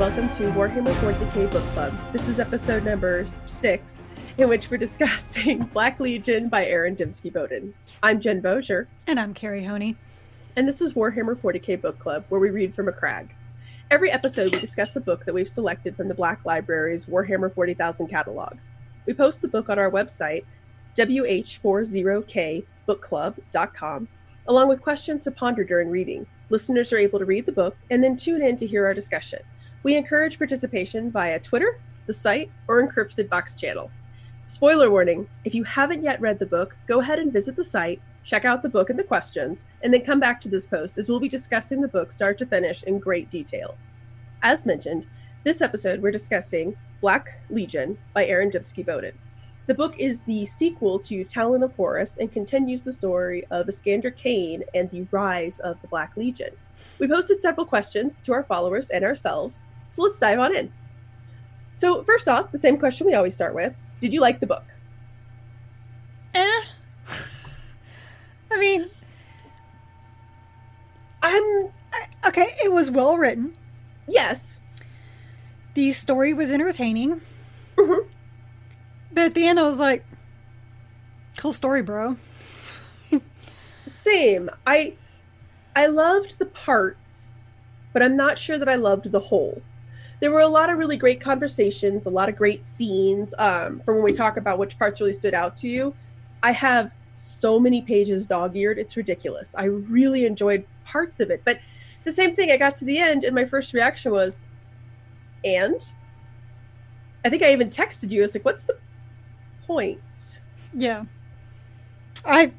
welcome to Warhammer 40k Book Club. This is episode number six, in which we're discussing Black Legion by Aaron Dembski Bowden. I'm Jen Bozier. And I'm Carrie Honey. And this is Warhammer 40k Book Club, where we read from a crag. Every episode, we discuss a book that we've selected from the Black Library's Warhammer 40,000 catalog. We post the book on our website, wh40kbookclub.com, along with questions to ponder during reading. Listeners are able to read the book and then tune in to hear our discussion. We encourage participation via Twitter, the site, or Encrypted Box channel. Spoiler warning if you haven't yet read the book, go ahead and visit the site, check out the book and the questions, and then come back to this post as we'll be discussing the book start to finish in great detail. As mentioned, this episode we're discussing Black Legion by Aaron Dembski Bowden. The book is the sequel to Talon of Horus and continues the story of Iskandar Khaine and the rise of the Black Legion. We posted several questions to our followers and ourselves, so let's dive on in. So, first off, the same question we always start with Did you like the book? Eh. I mean, I'm. okay, it was well written. Yes. The story was entertaining. Mhm. But at the end, I was like, cool story, bro. Same. I I loved the parts, but I'm not sure that I loved the whole. There were a lot of really great conversations, a lot of great scenes. Um, from when we talk about which parts really stood out to you, I have so many pages dog-eared. It's ridiculous. I really enjoyed parts of it, but the same thing. I got to the end, and my first reaction was, "And." I think I even texted you. I was like, "What's the point?" Yeah. I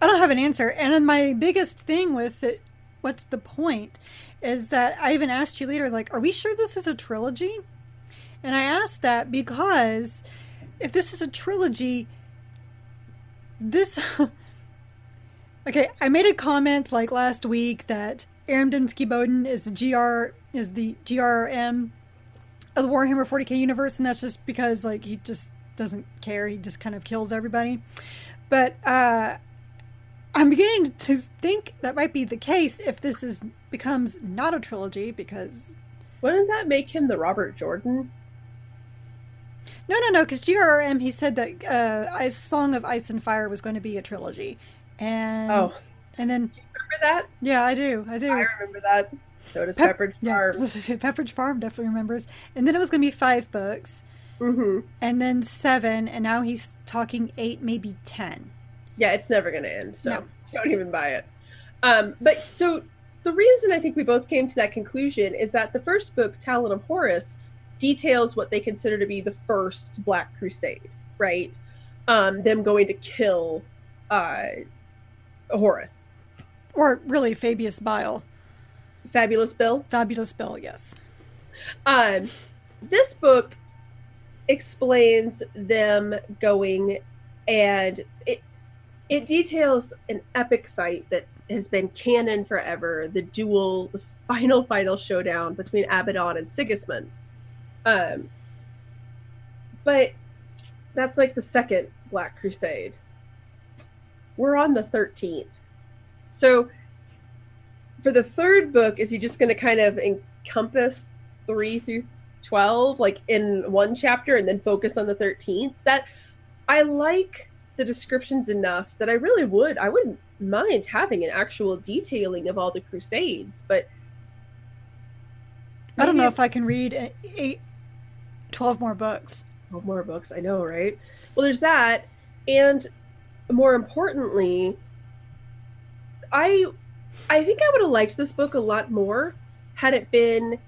I don't have an answer. And my biggest thing with it, what's the point, is that I even asked you later, like, are we sure this is a trilogy? And I asked that because if this is a trilogy, this. okay, I made a comment like last week that Aaron Dembski Bowden is the GR is the GRM of the Warhammer 40k universe, and that's just because like he just doesn't care. He just kind of kills everybody. But uh, I'm beginning to think that might be the case if this is becomes not a trilogy because Wouldn't that make him the Robert Jordan? no, no, no. Because GRM he said that uh, Song of Ice and Fire was going to be a trilogy, and Oh, and then remember that? yeah, I do, I do. I remember that. So does Pep- Pepperidge yeah, Farm. Pepperidge Farm definitely remembers. And then it was going to be five books, hmm and then seven, and now he's talking eight, maybe ten. Yeah, it's never going to end. So No. don't even buy it. Um, but so the reason I think we both came to that conclusion is that the first book, Talon of Horus, details what they consider to be the first Black Crusade, right? Um, them going to kill uh, Horus. Or really, Fabius Bile. Fabulous Bill. Fabulous Bill, yes. Um, this book explains them going and it it details an epic fight that has been canon forever the duel the final final showdown between abaddon and sigismund. Um but that's like the second black crusade. We're on the 13th so for the third book is he just going to kind of encompass 3 through 12 like in one chapter and then focus on the 13th that i like the descriptions enough that i really would i wouldn't mind having an actual detailing of all the crusades but I don't know if I can read a- eight, 12 more books. Oh, more books. I know, right? Well, there's that, and more importantly, I I think I would have liked this book a lot more had it been,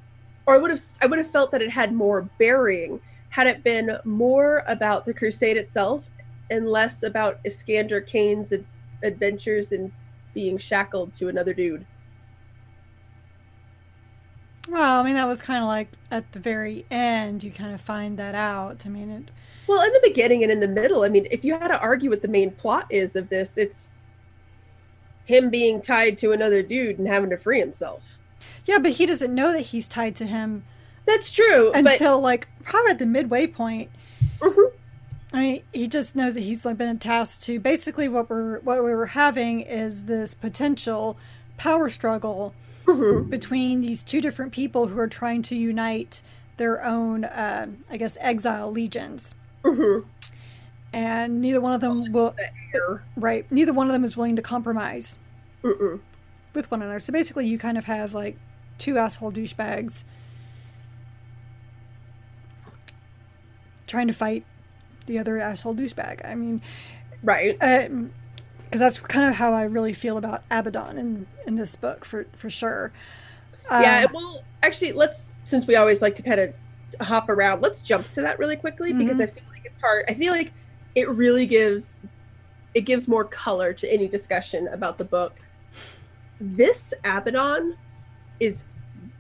or I would have I would have felt that it had more bearing had it been more about the crusade itself and less about Iskandar Kane's ad- adventures in being shackled to another dude. Well, I mean, that was kind of like at the very end, you kind of find that out. I mean, it, Well, in the beginning and in the middle, I mean, if you had to argue what the main plot is of this, it's him being tied to another dude and having to free himself. yeah, but he doesn't know that he's tied to him That's true, but until like probably at the midway point. Mhm. I mean, he just knows that he's like been tasked to basically what we're what we were having is this potential power struggle mm-hmm. between these two different people who are trying to unite their own, uh, I guess, exile legions. Mm-hmm. And neither one of them will. Right. Neither one of them is willing to compromise Mm-mm. with one another. So basically, you kind of have like two asshole douchebags trying to fight the other asshole douchebag. I mean, right? Because um, that's kind of how I really feel about Abaddon in in this book for for sure. Um, yeah. Well, actually, let's since we always like to kind of hop around, let's jump to that really quickly mm-hmm. because I feel like it's hard. I feel like it really gives it gives more color to any discussion about the book. This Abaddon is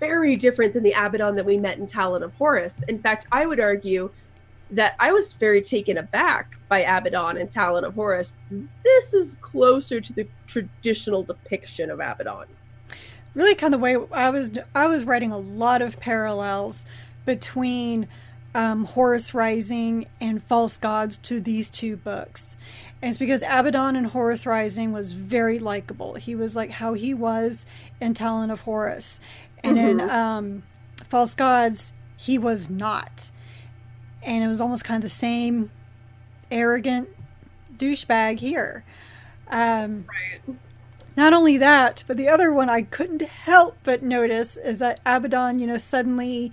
very different than the Abaddon that we met in Talon of Horus. In fact, I would argue that I was very taken aback by Abaddon and Talon of Horus. This is closer to the traditional depiction of Abaddon. Really, kind of the way I was, I was writing a lot of parallels between um, Horus Rising and False Gods to these two books. And it's because Abaddon in Horus Rising was very likable. He was like how he was in Talon of Horus. And mm-hmm. in um, False Gods, he was not and it was almost kind of the same arrogant douchebag here. Um, right. Not only that, but the other one I couldn't help but notice is that Abaddon, you know, suddenly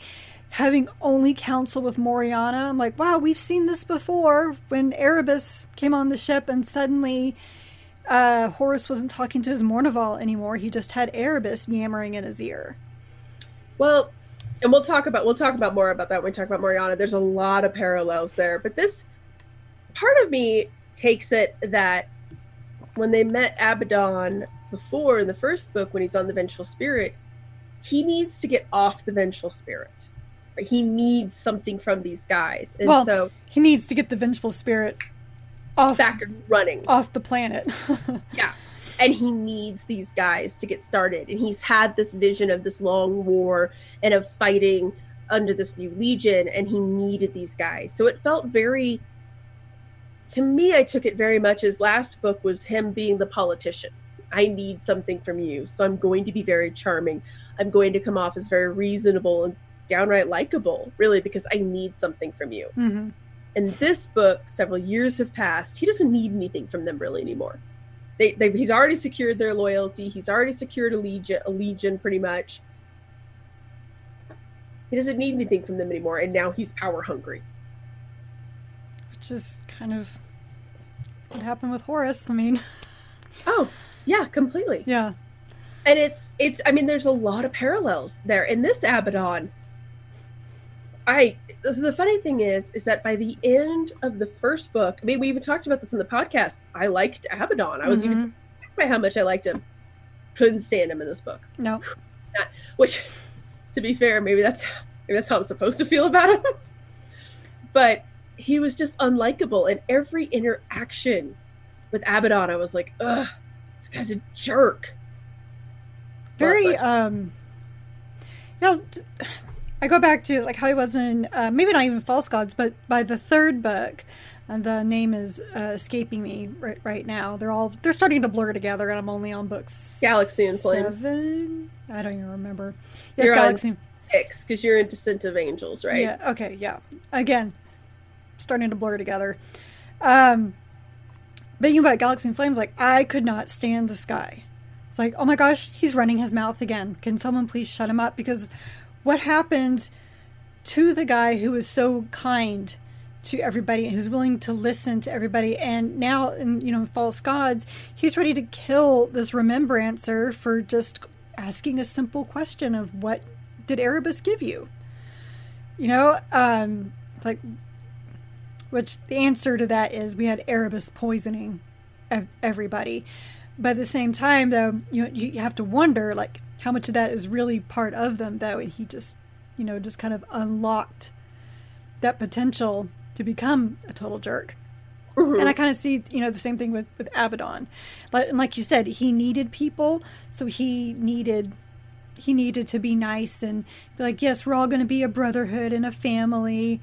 having only counsel with Moriana. I'm like, wow, we've seen this before when Erebus came on the ship and suddenly uh, Horus wasn't talking to his Mournival anymore. He just had Erebus yammering in his ear. Well, and we'll talk about we'll talk about more about that when we talk about Moriana. There's a lot of parallels there, but this part of me takes it that when they met Abaddon before in the first book, when he's on the Vengeful Spirit, he needs to get off the Vengeful Spirit. He needs something from these guys, and well, so he needs to get the Vengeful Spirit off back and running off the planet. yeah, and he needs these guys to get started. And he's had this vision of this long war and of fighting under this new legion and he needed these guys. So it felt very to me i took it very much as last book was him being the politician. I need something from you. So i'm going to be very charming. I'm going to come off as very reasonable and downright likable really because i need something from you. Mm-hmm. in this book several years have passed. He doesn't need anything from them really anymore they, they he's already secured their loyalty. He's already secured a legion, a legion pretty much. He doesn't need anything from them anymore, and now he's power hungry. Which is kind of what happened with Horus. I mean, oh yeah, completely. Yeah, and it's it's. I mean, there's a lot of parallels there in this Abaddon. I the funny thing is, is that by the end of the first book, I mean, we even talked about this in the podcast. I liked Abaddon. I was mm-hmm. even by how much I liked him. Couldn't stand him in this book. No, Not, which, to be fair, maybe that's maybe that's how I'm supposed to feel about him. but he was just unlikable, and every interaction with Abaddon, I was like, ugh, this guy's a jerk. Very, um, you know, I go back to like how he was in uh, maybe not even False Gods, but by the third book, and the name is uh, escaping me right, right now. They're all they're starting to blur together, and I'm only on books Galaxy in Flames. I don't even remember. Yes, you're Galaxy. six because you're in Descent of Angels, right? Yeah. Okay. Yeah. Again, starting to blur together. Um, but you about Galaxy in Flames, like I could not stand this guy. It's like, oh my gosh, he's running his mouth again. Can someone please shut him up? Because what happened to the guy who was so kind to everybody and who's willing to listen to everybody. And now in you know false gods he's ready to kill this remembrancer for just asking a simple question of what did erebus give you? You know um like which the answer to that is we had erebus poisoning everybody. But at the same time though you you have to wonder like how much of that is really part of them though and he just you know just kind of unlocked that potential to become a total jerk. Mm-hmm. and i kind of see you know the same thing with with abaddon. Like, and like you said he needed people so he needed he needed to be nice and be like yes we're all going to be a brotherhood and a family.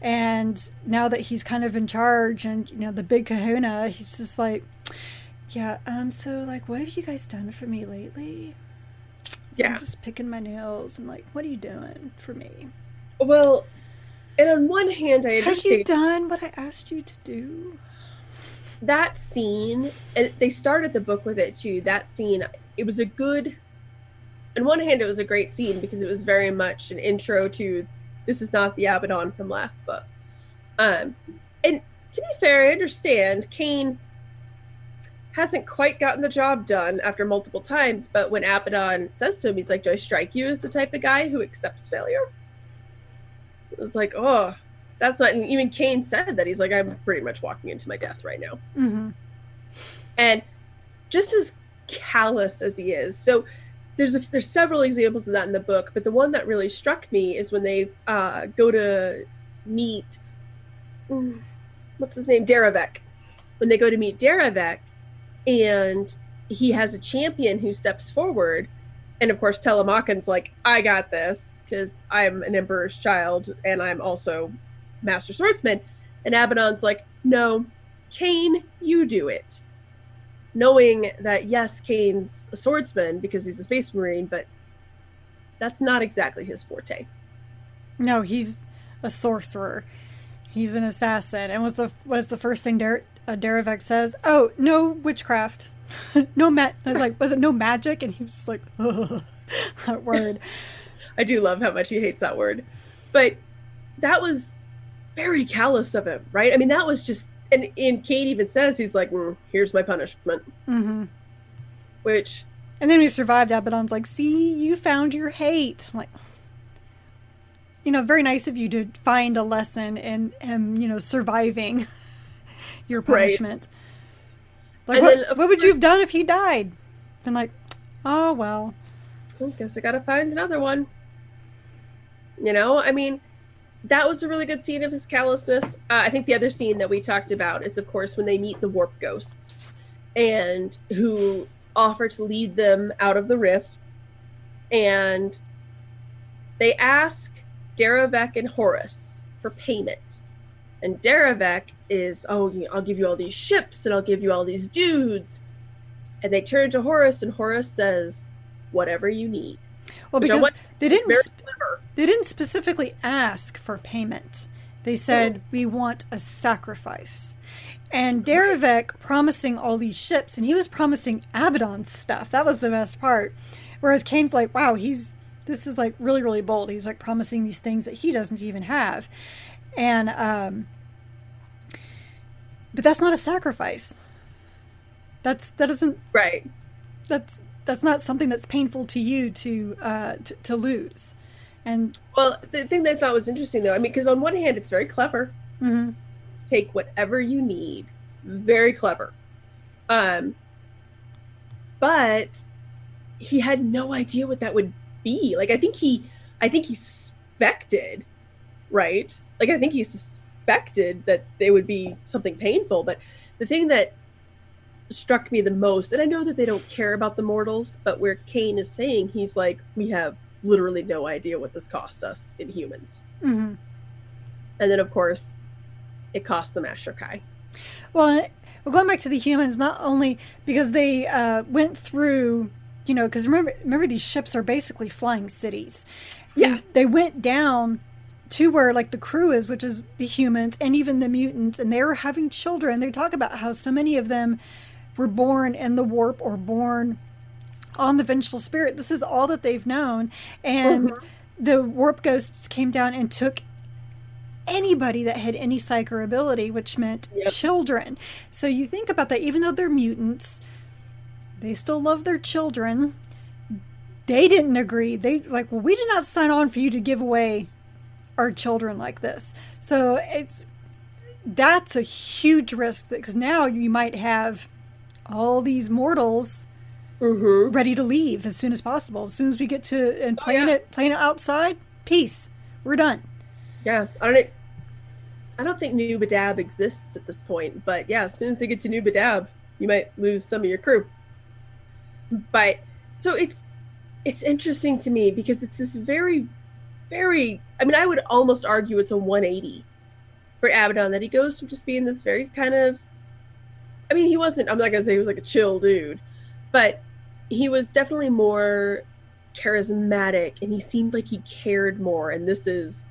And now that he's kind of in charge and you know the big kahuna he's just like yeah um so like what have you guys done for me lately yeah. I'm just picking my nails and like, what are you doing for me? Well, and on one hand, I understand. Have you done what I asked you to do? That scene, and they started the book with it too. That scene, it was a good. On one hand, it was a great scene because it was very much an intro to this is not the Abaddon from last book. Um, and to be fair, I understand Cain hasn't quite gotten the job done after multiple times, but when Abaddon says to him, he's like, Do I strike you as the type of guy who accepts failure? It was like, oh, that's not. And even Cain said that he's like, I'm pretty much walking into my death right now. Mm-hmm. And just as callous as he is, so there's a, there's several examples of that in the book, but the one that really struck me is when they uh, go to meet what's his name, Darovec. When they go to meet Darovec, and he has a champion who steps forward. And of course telemachon's like i got this because i'm an emperor's child and i'm also master swordsman. And abaddon's like no kane you do it. Knowing that yes kane's a swordsman because he's a space marine but that's not exactly his forte. No he's a sorcerer. He's an assassin and was the what is the first thing Der- uh, says oh no witchcraft no ma- I was like, was it no magic? And he was just like, that word. I do love how much he hates that word, but that was very callous of him, right? I mean, that was just, and and Kate even says he's like, mm, "Here's my punishment," mm-hmm. which, and then we survived. Abaddon's like, "See, you found your hate." I'm like, you know, very nice of you to find a lesson in him, you know, surviving your punishment. Right. Like, what, then, what would you have done if he died? Been like, oh, well. I guess I gotta find another one. You know, I mean, that was a really good scene of his callousness. Uh, I think the other scene that we talked about is, of course, when they meet the warp ghosts and who offer to lead them out of the rift. And they ask Darovec and Horus for payment. And Darovec is, oh, I'll give you all these ships and I'll give you all these dudes. And they turn to Horus, and Horus says, whatever you need. Well, because want, they didn't they didn't specifically ask for payment. They said oh. we want a sacrifice. And Darovec promising all these ships, and he was promising Abaddon stuff. That was the best part. Whereas Cain's like, wow, he's this is like really, really bold. He's like promising these things that he doesn't even have. And um but that's not a sacrifice. That's that isn't right. That's that's not something that's painful to you to uh, to, to lose. And well, the thing that I thought was interesting though, I mean, because on one hand, it's very clever. Mm-hmm. Take whatever you need. Very clever. Um, but he had no idea what that would be. Like, I think he, I think he suspected, right? Like, I think he expected that they would be something painful. But the thing that struck me the most, and I know that they don't care about the mortals, but where Cain is saying he's like, we have literally no idea what this cost us in humans. Mm-hmm. And then, of course, it cost the Kai. Well, well, going back to the humans, not only because they uh, went through, you know, because remember, remember these ships are basically flying cities. Yeah, they went down to where like the crew is, which is the humans and even the mutants, and they were having children. They talk about how so many of them were born in the warp or born on the vengeful spirit. This is all that they've known, and mm-hmm. the warp ghosts came down and took anybody that had any psych or ability, which meant yep. children. So you think about that, even though they're mutants, they still love their children. They didn't agree. They like, well, we did not sign on for you to give away our children like this. So it's that's a huge risk because now you might have all these mortals mm-hmm. ready to leave as soon as possible. As soon as we get to and playing oh, yeah. it playing it outside, peace. We're done. Yeah, I don't. I don't think New Badab exists at this point, but yeah, as soon as they get to New Badab, you might lose some of your crew. But so it's it's interesting to me because it's this very very I mean, I would almost argue it's a 180 for Abaddon that he goes from just being this very kind of I mean, he wasn't I'm not gonna say he was like a chill dude, but he was definitely more charismatic and he seemed like he cared more and this is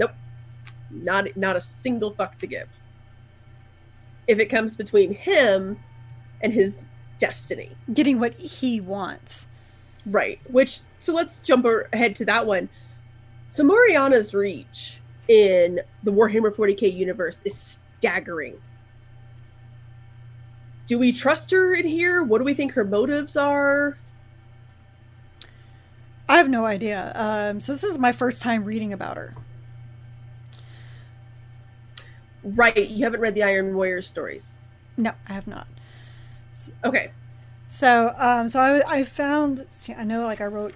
nope not not a single fuck to give. If it comes between him and his destiny. Getting what he wants. right which so let's jump ahead to that one so moriana's reach in the warhammer 40k universe is staggering do we trust her in here what do we think her motives are I have no idea. Um, so this is my first time reading about her. right you haven't read the iron warriors stories No, I have not. okay So, um, so I, I found. See, I know, like I wrote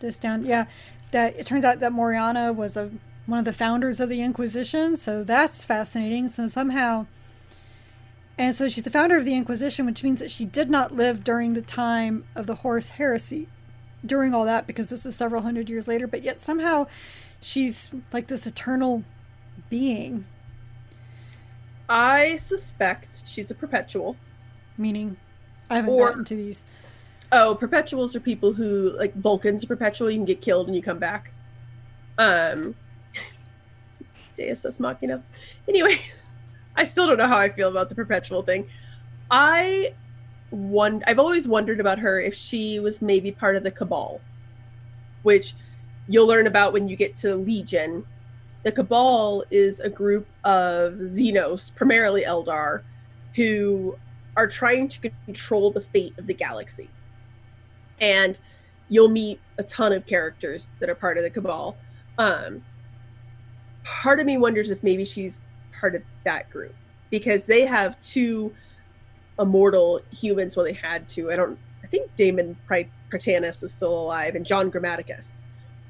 this down. Yeah, that it turns out that Moriana was a one of the founders of the Inquisition. So that's fascinating. So somehow, and so she's the founder of the Inquisition, which means that she did not live during the time of the Horus Heresy, during all that, because this is several hundred years later. But yet somehow, she's like this eternal being. I suspect she's a perpetual. Meaning, I haven't Or- gotten to these. Oh, perpetuals are people who like Vulcans are perpetual. You can get killed and you come back. Um, Deus ex machina. Anyway, I still don't know how I feel about the perpetual thing. I won. I've always wondered about her if she was maybe part of the Cabal, which you'll learn about when you get to Legion. The Cabal is a group of Xenos, primarily Eldar, who are trying to control the fate of the galaxy. And you'll meet a ton of characters that are part of the Cabal. Um, part of me wonders if maybe she's part of that group because they have two immortal humans. Well, they had two. I don't. I think Damon Prytanis is still alive, and John Grammaticus,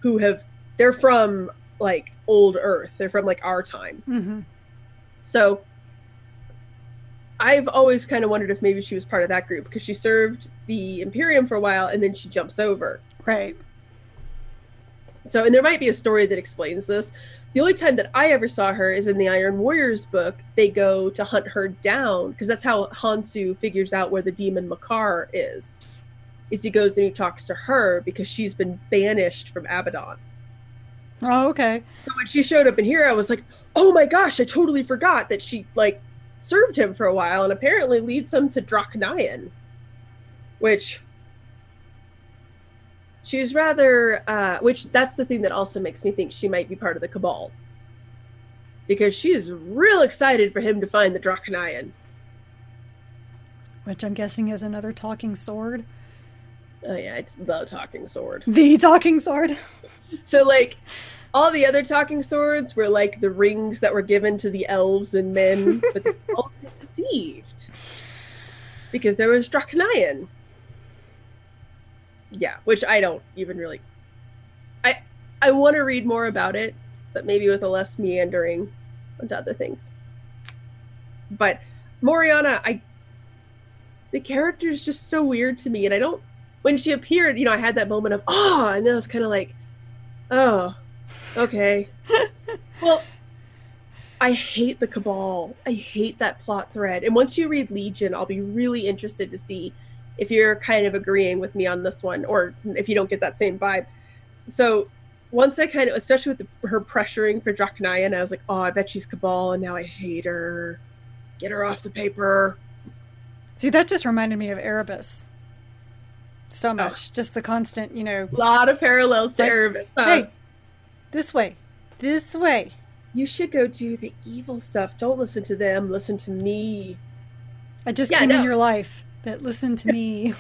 who have they're from like old Earth. They're from like our time. hmm So I've always kind of wondered if maybe she was part of that group because she served the Imperium for a while and then she jumps over. Right. So, and there might be a story that explains this. The only time that I ever saw her is in the Iron Warriors book. They go to hunt her down because that's how Honsou figures out where the demon Makar is. Is he goes and he talks to her because she's been banished from Abaddon. Oh, okay. So when she showed up in here, I was like, "Oh my gosh, I totally forgot that she like served him for a while and apparently leads him to Drach'nyen." Which she's rather uh which that's the thing that also makes me think she might be part of the cabal. Because she is real excited for him to find the Drach'nyen. Which I'm guessing is another talking sword. Oh yeah, it's the talking sword. The talking sword. So like all the other talking swords were like the rings that were given to the elves and men, but they all deceived because there was Drach'nyen. Yeah, which I don't even really. I I want to read more about it, but maybe with a less meandering onto other things. But Moriana, I the character is just so weird to me, and I don't. When she appeared, you know, I had that moment of oh, and then I was kind of like, oh, okay. well, I hate the Cabal. I hate that plot thread. And once you read Legion, I'll be really interested to see if you're kind of agreeing with me on this one, or if you don't get that same vibe. So once I kind of, especially with the, her pressuring for Drach'nyen, I was like, oh, I bet she's Cabal, and now I hate her. Get her off the paper. See, that just reminded me of Erebus. So oh. much. Just the constant, you know, A lot of parallels to Like, Erebus. huh? hey, this way, this way. You should go do the evil stuff. Don't listen to them. Listen to me. I just Yeah, came in your life, but listen to me.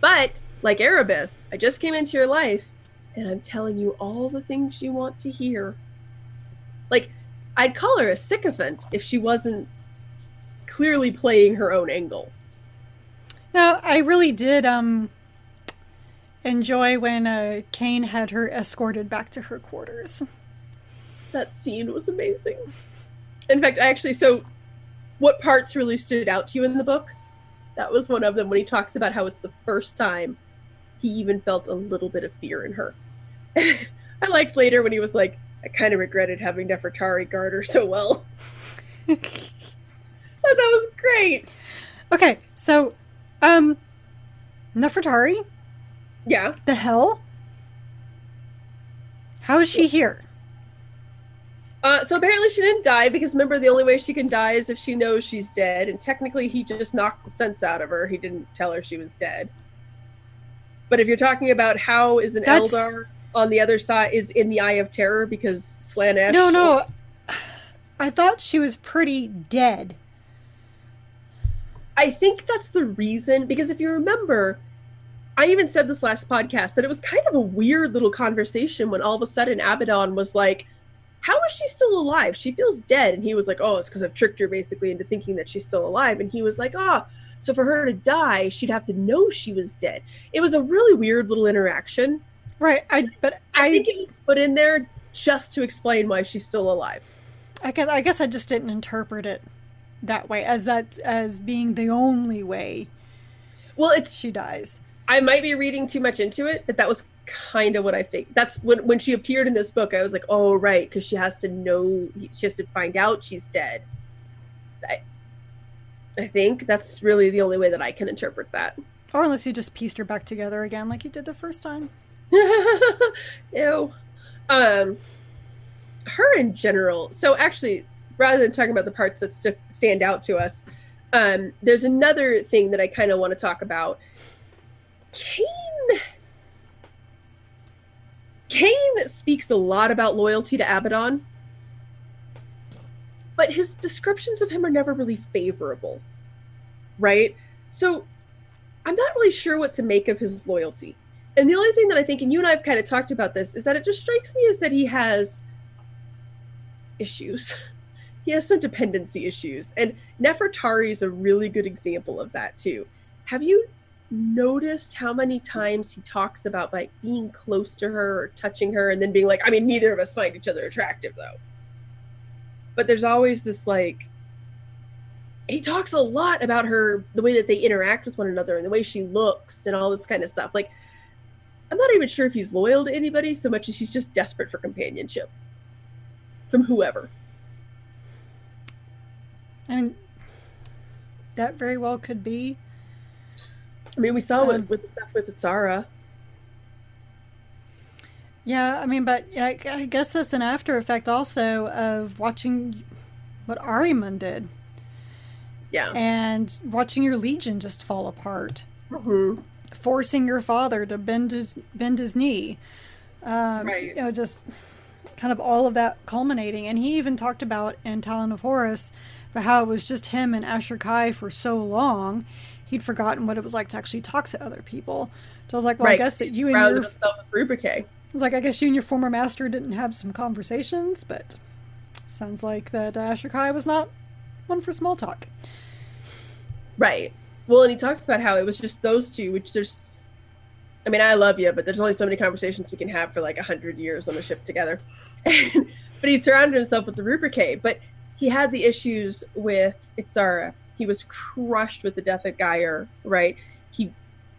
But like Erebus, I just came into your life and I'm telling you all the things you want to hear. Like, I'd call her a sycophant if she wasn't clearly playing her own angle. Now, I really did um enjoy when uh, Kane had her escorted back to her quarters. That scene was amazing. In fact, I actually, so what parts really stood out to you in the book? That was one of them when he talks about how it's the first time he even felt a little bit of fear in her. I liked later when he was like, I kind of regretted having Nefertari guard her so well. That was great. Okay, so um Nefertari Yeah. The hell? How is she here? Uh, so apparently she didn't die because remember the only way she can die is if she knows she's dead, and technically he just knocked the sense out of her. He didn't tell her she was dead. But if you're talking about how is an That's- Eldar on the other side is in the Eye of Terror because Slaanesh. No, no. I thought she was pretty dead. I think that's the reason because if you remember, I even said this last podcast that it was kind of a weird little conversation when all of a sudden Abaddon was like, How is she still alive? She feels dead. And he was like, Oh, it's because I've tricked her basically into thinking that she's still alive. And he was like, Oh, so for her to die, she'd have to know she was dead. It was a really weird little interaction. Right. I but I, I think it was put in there just to explain why she's still alive. I guess I guess I just didn't interpret it that way as that as being the only way Well, it's she dies. I might be reading too much into it, but that was kind of what I think. That's when when she appeared in this book. I was like, oh right, because she has to know, she has to find out she's dead. I, I think that's really the only way that I can interpret that. Or unless you just pieced her back together again like you did the first time. Ew. Um, her in general. So actually, rather than talking about the parts that st- stand out to us, um, there's another thing that I kind of want to talk about. Kane. Kane speaks a lot about loyalty to Abaddon, but his descriptions of him are never really favorable, right? So I'm not really sure what to make of his loyalty. And the only thing that I think, and you and I have kind of talked about this, is that it just strikes me as that he has issues. he has some dependency issues. And Nefertari is a really good example of that too. Have you noticed how many times he talks about like being close to her or touching her and then being like, I mean, neither of us find each other attractive though. But there's always this like he talks a lot about her the way that they interact with one another and the way she looks and all this kind of stuff. Like I'm not even sure if he's loyal to anybody so much as he's just desperate for companionship from whoever. I mean that very well could be. I mean, we saw Um, it with the stuff with Zara. Yeah, I mean, but I I guess that's an after effect also of watching what Ahriman did Yeah. and watching your legion just fall apart, hmm forcing your father to bend his bend his knee. Um, Right. You know, just kind of all of that culminating. And he even talked about in Talon of Horus about how it was just him and Ashur-Kai for so long, he'd forgotten what it was like to actually talk to other people. So I was like, well, I guess that you and your himself with Rubricate. I was like, I guess you and your former master didn't have some conversations, but sounds like that uh, was not one for small talk. Right. Well, and he talks about how it was just those two, which there's, I mean, I love you, but there's only so many conversations we can have for like a hundred years on a ship together. but he surrounded himself with the Rubricate. But he had the issues with Itzara. He was crushed with the death of Gyre, right? He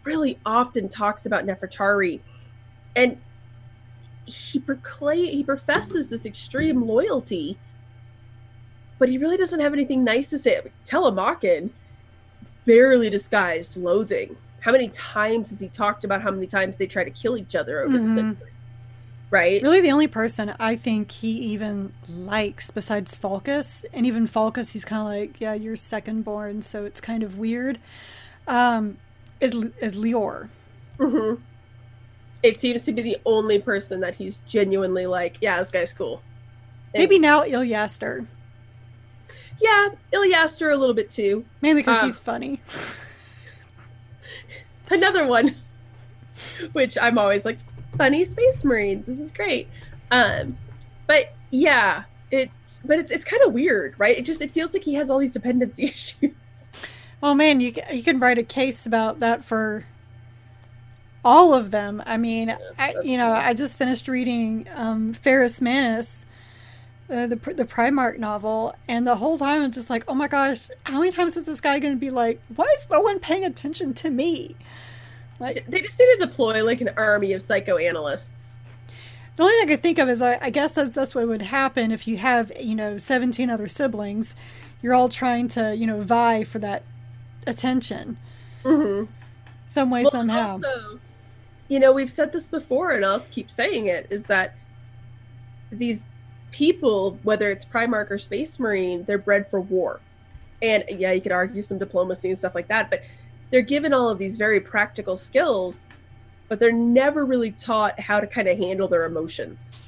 really often talks about Nefertari. And he proclaim he professes this extreme loyalty, but he really doesn't have anything nice to say. Telemachon barely disguised loathing. How many times has he talked about how many times they try to kill each other over the Mhm. century? Right? Really, the only person I think he even likes besides Falkus, and even Falkus, he's kind of like, yeah, you're second born, so it's kind of weird, um, is, is Lheor. hmm It seems to be the only person that he's genuinely like, yeah, this guy's cool. And- Maybe now Ilyaster, Yeah, Ilyaster a little bit too. mainly because Um, he's funny. another one which i'm always like funny space marines this is great um but yeah it but it's, it's kind of weird right it just it feels like he has all these dependency issues Well, man, you you can write a case about that for all of them. I mean, I, that's you know, true. I just finished reading um, Ferrus Manus, uh, the the Primarch novel, and the whole time I'm just like, oh my gosh, how many times is this guy going to be like, why is no one paying attention to me? They just need to deploy like an army of psychoanalysts the only thing I could think of is I, I guess that's that's what would happen if you have you know 17 other siblings, you're all trying to you know vie for that attention mm-hmm. some way well, somehow. also, you know, we've said this before and I'll keep saying it is that these people, whether it's Primarch or Space Marine, they're bred for war. And yeah, you could argue some diplomacy and stuff like that, but they're given all of these very practical skills, but they're never really taught how to kind of handle their emotions.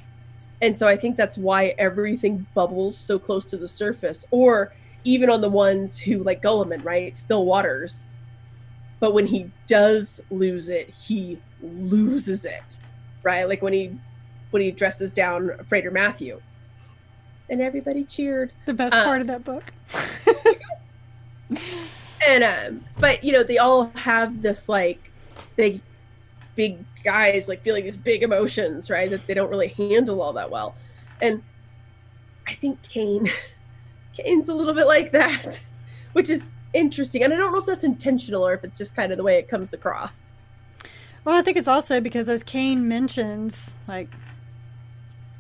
And so I think that's why everything bubbles so close to the surface, or even on the ones who, like Guilliman, right? Still waters. But when he does lose it, he loses it, right? Like when he when he dresses down Frater Mathieu and everybody cheered. The best um, part of that book. and um, but you know, they all have this like big, big guys like feeling these big emotions, right? That they don't really handle all that well. And I think Cain, Cain's a little bit like that, which is interesting. And I don't know if that's intentional or if it's just kind of the way it comes across. Well, I think it's also because, as Cain mentions, like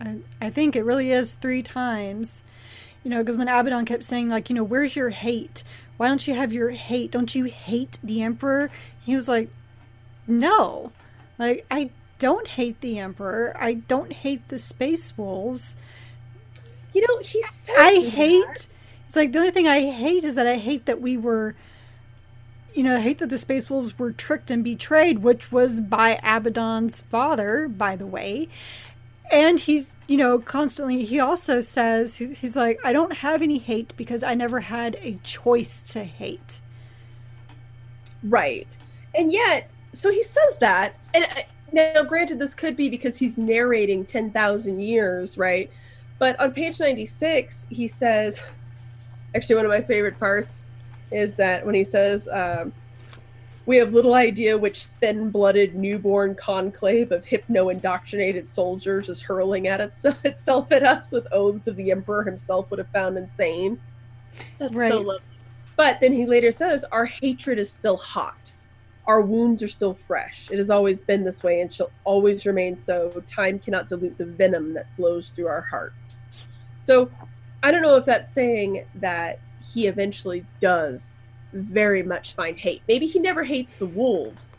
I, I think it really is three times. You know, because when Abaddon kept saying, like, you know, where's your hate? Why don't you have your hate? Don't you hate the Emperor? He was like, no. Like, I don't hate the Emperor. I don't hate the Space Wolves. You know, he said. I hate. It's like the only thing I hate is that I hate that we were. You know, I hate that the Space Wolves were tricked and betrayed, which was by Abaddon's father, by the way and he's you know constantly he also says he's like i don't have any hate because i never had a choice to hate. Right. And yet so he says that and uh, now granted this could be because he's narrating 10,000 years right? But on page 96 he says actually one of my favorite parts is that when he says um, we have little idea which thin blooded newborn conclave of hypno indoctrinated soldiers is hurling at itself, itself at us with oaths of the Emperor himself would have found insane. That's right. so lovely. But then he later says, Our hatred is still hot. Our wounds are still fresh. It has always been this way and shall always remain so. Time cannot dilute the venom that flows through our hearts. So I don't know if that's saying that he eventually does very much find hate. Maybe he never hates the wolves,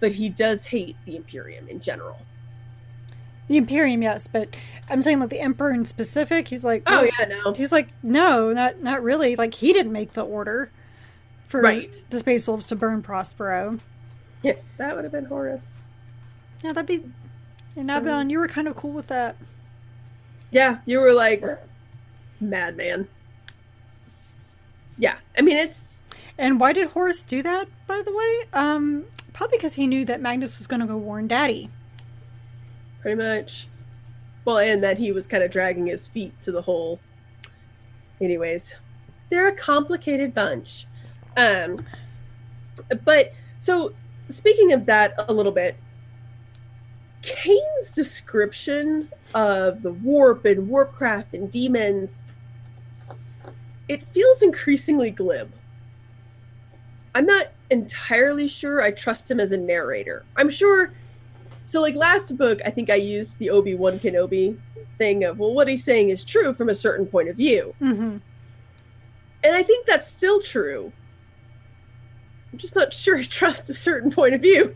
but he does hate the Imperium in general. The Imperium, yes, but I'm saying like the Emperor in specific. He's like, oh yeah, no. He's like, no, not not really. Like he didn't make the order for right. the Space Wolves to burn Prospero. Yeah, that would have been Horus. Yeah, that'd be. And Abaddon, um, you were kind of cool with that. Yeah, you were like, madman. Yeah, I mean it's. And why did Horus do that? By the way, um, probably because he knew that Magnus was going to go warn Daddy. Pretty much. Well, and that he was kind of dragging his feet to the hole. Anyways, they're a complicated bunch. Um, but so speaking of that a little bit, Cain's description of the warp and warpcraft and demons it feels increasingly glib. I'm not entirely sure I trust him as a narrator. I'm sure. So, like last book, I think I used the Obi Wan Kenobi thing of, well, what he's saying is true from a certain point of view. Mm-hmm. And I think that's still true. I'm just not sure I trust a certain point of view.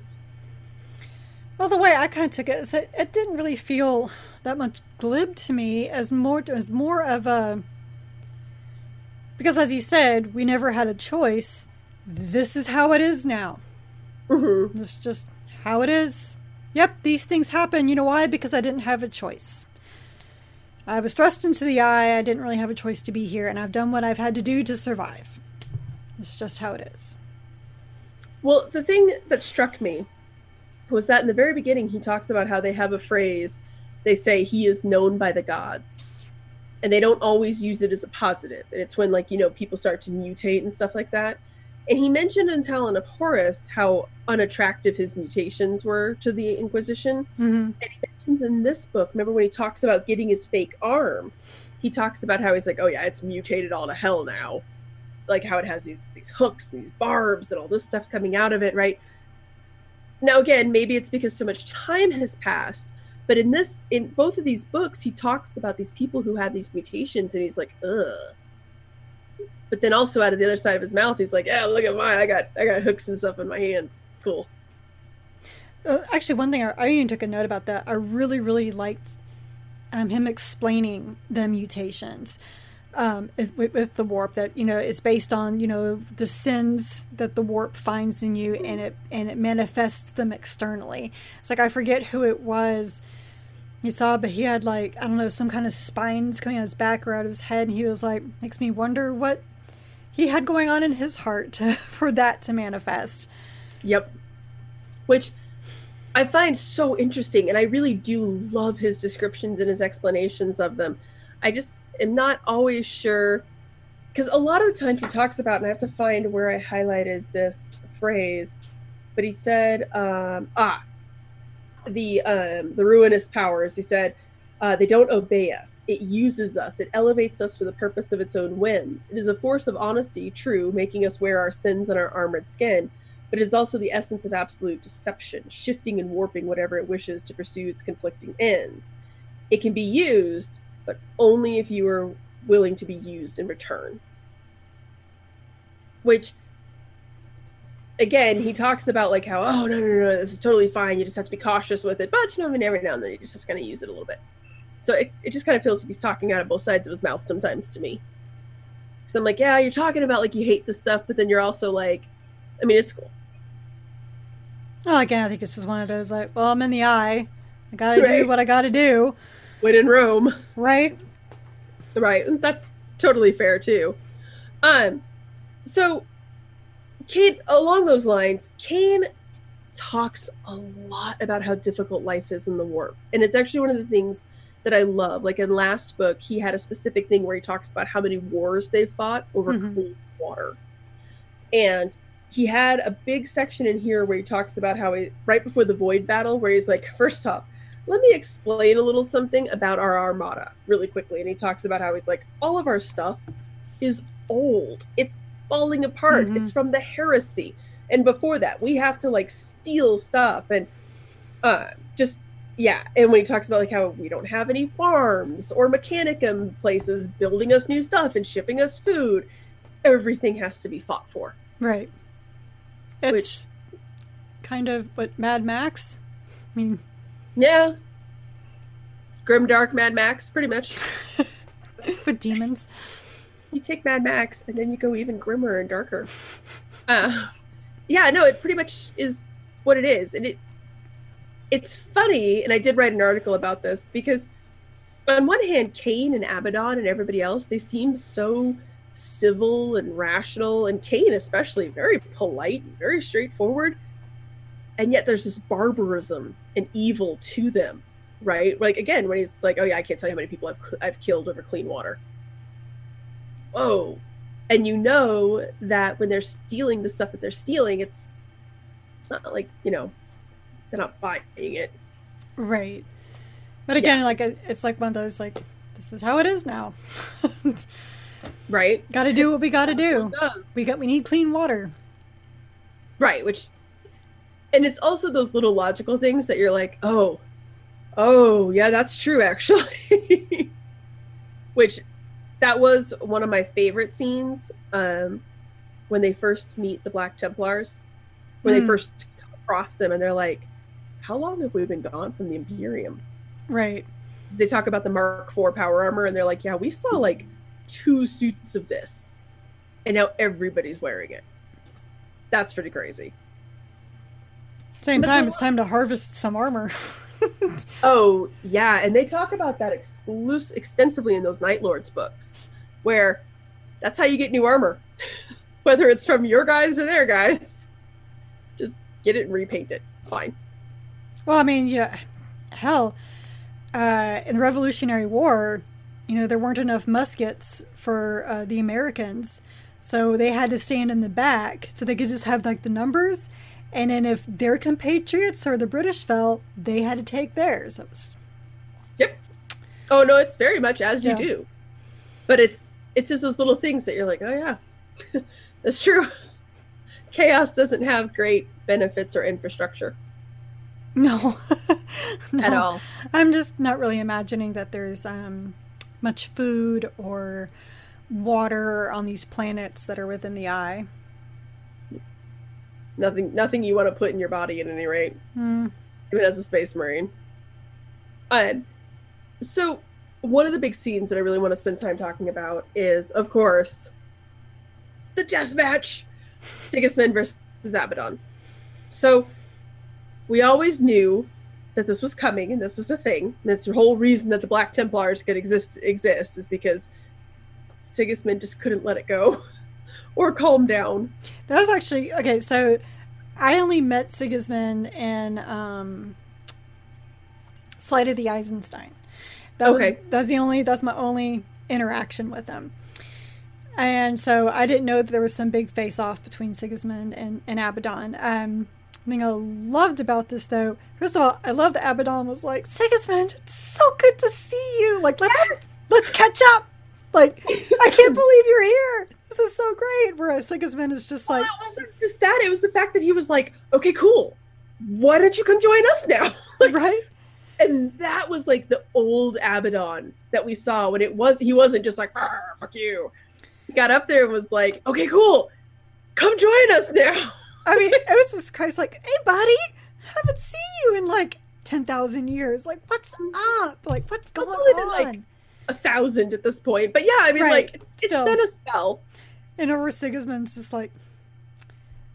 Well, the way I kind of took it is that it didn't really feel that much glib to me as more as more of a because, as he said, we never had a choice. This is how it is now. Mm-hmm. It's just how it is. Yep, these things happen. You know why? Because I didn't have a choice. I was thrust into the eye. I didn't really have a choice to be here, and I've done what I've had to do to survive. It's just how it is. Well, the thing that struck me was that in the very beginning, he talks about how they have a phrase. They say, He is known by the gods and they don't always use it as a positive. and it's when like you know people start to mutate and stuff like that. And he mentioned in talon of horus how unattractive his mutations were to the inquisition. Mm-hmm. and he mentions in this book remember when he talks about getting his fake arm? He talks about how he's like oh yeah it's mutated all to hell now. Like how it has these these hooks and these barbs and all this stuff coming out of it right? Now again maybe it's because so much time has passed but in this, in both of these books, he talks about these people who have these mutations, and he's like, ugh. But then also out of the other side of his mouth, he's like, yeah, look at mine. I got I got hooks and stuff in my hands. Cool. Uh, actually, one thing I, I even took a note about that. I really, really liked um, him explaining the mutations um, with, with, the warp. That you know it's based on you know the sins that the warp finds in you, and it and it manifests them externally. It's like I forget who it was. He saw, but he had like I don't know some kind of spines coming out of his back or out of his head, and he was like, makes me wonder what he had going on in his heart to, for that to manifest. Yep. Which I find so interesting, and I really do love his descriptions and his explanations of them. I just am not always sure because a lot of the times he talks about, and I have to find where I highlighted this phrase, but he said, um, ah, the um, the ruinous powers. He said, uh, they don't obey us. It uses us. It elevates us for the purpose of its own whims. It is a force of honesty, true, making us wear our sins on our armored skin, but it is also the essence of absolute deception, shifting and warping whatever it wishes to pursue its conflicting ends. It can be used, but only if you are willing to be used in return. Which, again, he talks about like how, oh, no, no, no, this is totally fine. You just have to be cautious with it. But, you know, I mean, every now and then you just have to kind of use it a little bit. So it, it just kind of feels like he's talking out of both sides of his mouth sometimes to me. Because I'm like, yeah, you're talking about like you hate this stuff, but then you're also like, I mean, it's cool. Well, again, I think it's just one of those like, well, I'm in the eye. I gotta right. do what I gotta do. When in Rome. Right. Right. That's totally fair too. Um, so Kane, along those lines, Kane talks a lot about how difficult life is in the warp. And it's actually one of the things that I love. Like in last book, he had a specific thing where he talks about how many wars they fought over mm-hmm. clean water. And he had a big section in here where he talks about how he right before the void battle where he's like first off let me explain a little something about our armada really quickly and he talks about how he's like all of our stuff is old it's falling apart mm-hmm. it's from the heresy and before that we have to like steal stuff and uh just yeah and when he talks about like how we don't have any farms or mechanicum places building us new stuff and shipping us food everything has to be fought for right it's Which, kind of what Mad Max. I mean, yeah, grim dark Mad Max, pretty much. With demons. You take Mad Max and then you go even grimmer and darker. Uh, yeah, no, it pretty much is what it is, and it it's funny. And I did write an article about this because, on one hand, Kane and Abaddon and everybody else they seem so civil and rational, and Kane especially very polite, and very straightforward. And yet there's this barbarism and evil to them, right? Like again, when he's like, "Oh yeah, I can't tell you how many people I've I've killed over clean water." Whoa, and you know that when they're stealing the stuff that they're stealing, it's it's not like you know they're not buying it, right? But again, yeah. like it's like one of those like this is how it is now. right got to do what we got to do we got we need clean water right which and it's also those little logical things that you're like oh oh yeah that's true actually which that was one of my favorite scenes um when they first meet the black templars when mm. they hmm. first cross them and they're like how long have we been gone from the imperium right they talk about the mark iv power armor and they're like yeah we saw like two suits of this, and now everybody's wearing it. That's pretty crazy. Same but time, it's time to harvest some armor. oh yeah, and they talk about that exclus- extensively in those Night Lords books, where that's how you get new armor, whether it's from your guys or their guys. Just get it and repaint it. It's fine. Well, I mean, yeah, hell, uh, in Revolutionary War, you know, there weren't enough muskets for uh, the Americans. So they had to stand in the back so they could just have like the numbers. And then if their compatriots or the British fell, they had to take theirs. That was. Yep. Oh no, it's very much as you yeah. do, but it's it's just those little things that you're like, oh yeah, that's true. Chaos doesn't have great benefits or infrastructure. No. no. At all. I'm just not really imagining that there's um much food or water on these planets that are within the eye. Nothing, nothing you want to put in your body at any rate, Mm. even as a space marine. Um, so one of the big scenes that I really want to spend time talking about is, of course, the death match, Sigismund versus Abaddon. So we always knew that this was coming and this was a thing. And that's the whole reason that the Black Templars could exist exist is because Sigismund just couldn't let it go or calm down. That was actually okay. So I only met Sigismund in um, Flight of the Eisenstein. That Okay. was that's the only that's my only interaction with him. And so I didn't know that there was some big face off between Sigismund and, and Abaddon. Um, thing I loved about this though, first of all, I love that Abaddon was like, Sigismund, it's so good to see you. Like let's Yes! let's catch up. Like, I can't believe you're here. This is so great. Whereas Sigismund is just like, Well, it wasn't just that. It was the fact that he was like, okay, cool. Why don't you come join us now? like, right? and that was like the old Abaddon that we saw when it was, he wasn't just like, "Arr, fuck you. He got up there and was like, okay, cool. Come join us now. I mean, it was just Christ like, hey, buddy, haven't seen you in like 10,000 years. Like, what's up? Like, what's going only been, on? like, A thousand at this point. But yeah, I mean, Right, like, it's still. been a spell. and over Sigismund's just like,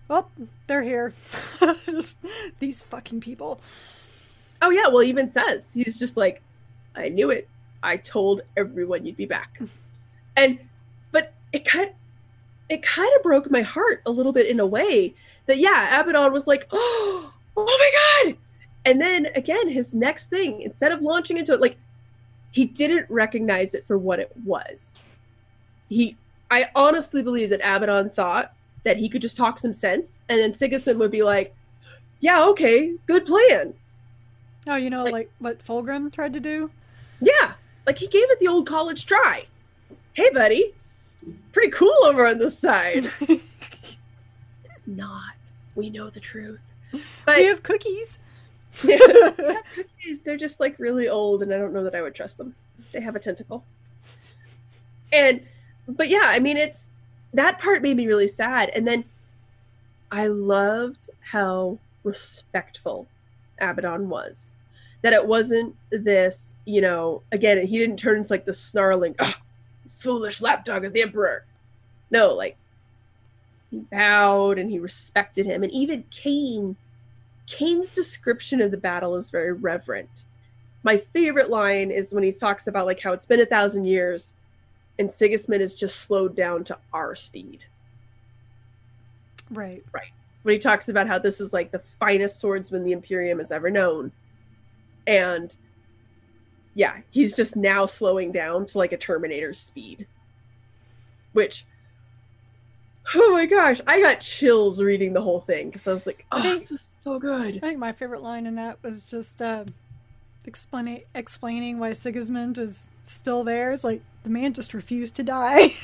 well, they're here. just these fucking people. Oh yeah, well, even says he's just like, I knew it. I told everyone you'd be back, and but it kind it kind of broke my heart a little bit in a way that yeah, Abaddon was like, oh, oh my god, and then again, his next thing instead of launching into it, like he didn't recognize it for what it was. He, I honestly believe that Abaddon thought that he could just talk some sense, and then Sigismund would be like, yeah, okay, good plan. Oh, you know, Like- like, what Fulgrim tried to do? Yeah, like he gave it the old college try. Hey, buddy, pretty cool over on this side. it's not. We know the truth. But we have cookies. cookies, they're just like really old, and I don't know that I would trust them. They have a tentacle. And, but yeah, I mean, it's that part made me really sad. And then I loved how respectful Abaddon was. That it wasn't this, you know, again, he didn't turn into like the snarling, "Ah, foolish lapdog of the Emperor. No, like he bowed and he respected him. And even Cain Kane's description of the battle is very reverent. My favorite line is when he talks about like how it's been a thousand years and Sigismund is just slowed down to our speed. Right. Right. When he talks about how this is like the finest swordsman the Imperium has ever known. And yeah, he's just now slowing down to like a Terminator's speed. Which oh my gosh, I got chills reading the whole thing because I was like, oh, think- this is so good. I think my favorite line in that was just uh, explaining explaining why Sigismund is still there. It's like the man just refused to die.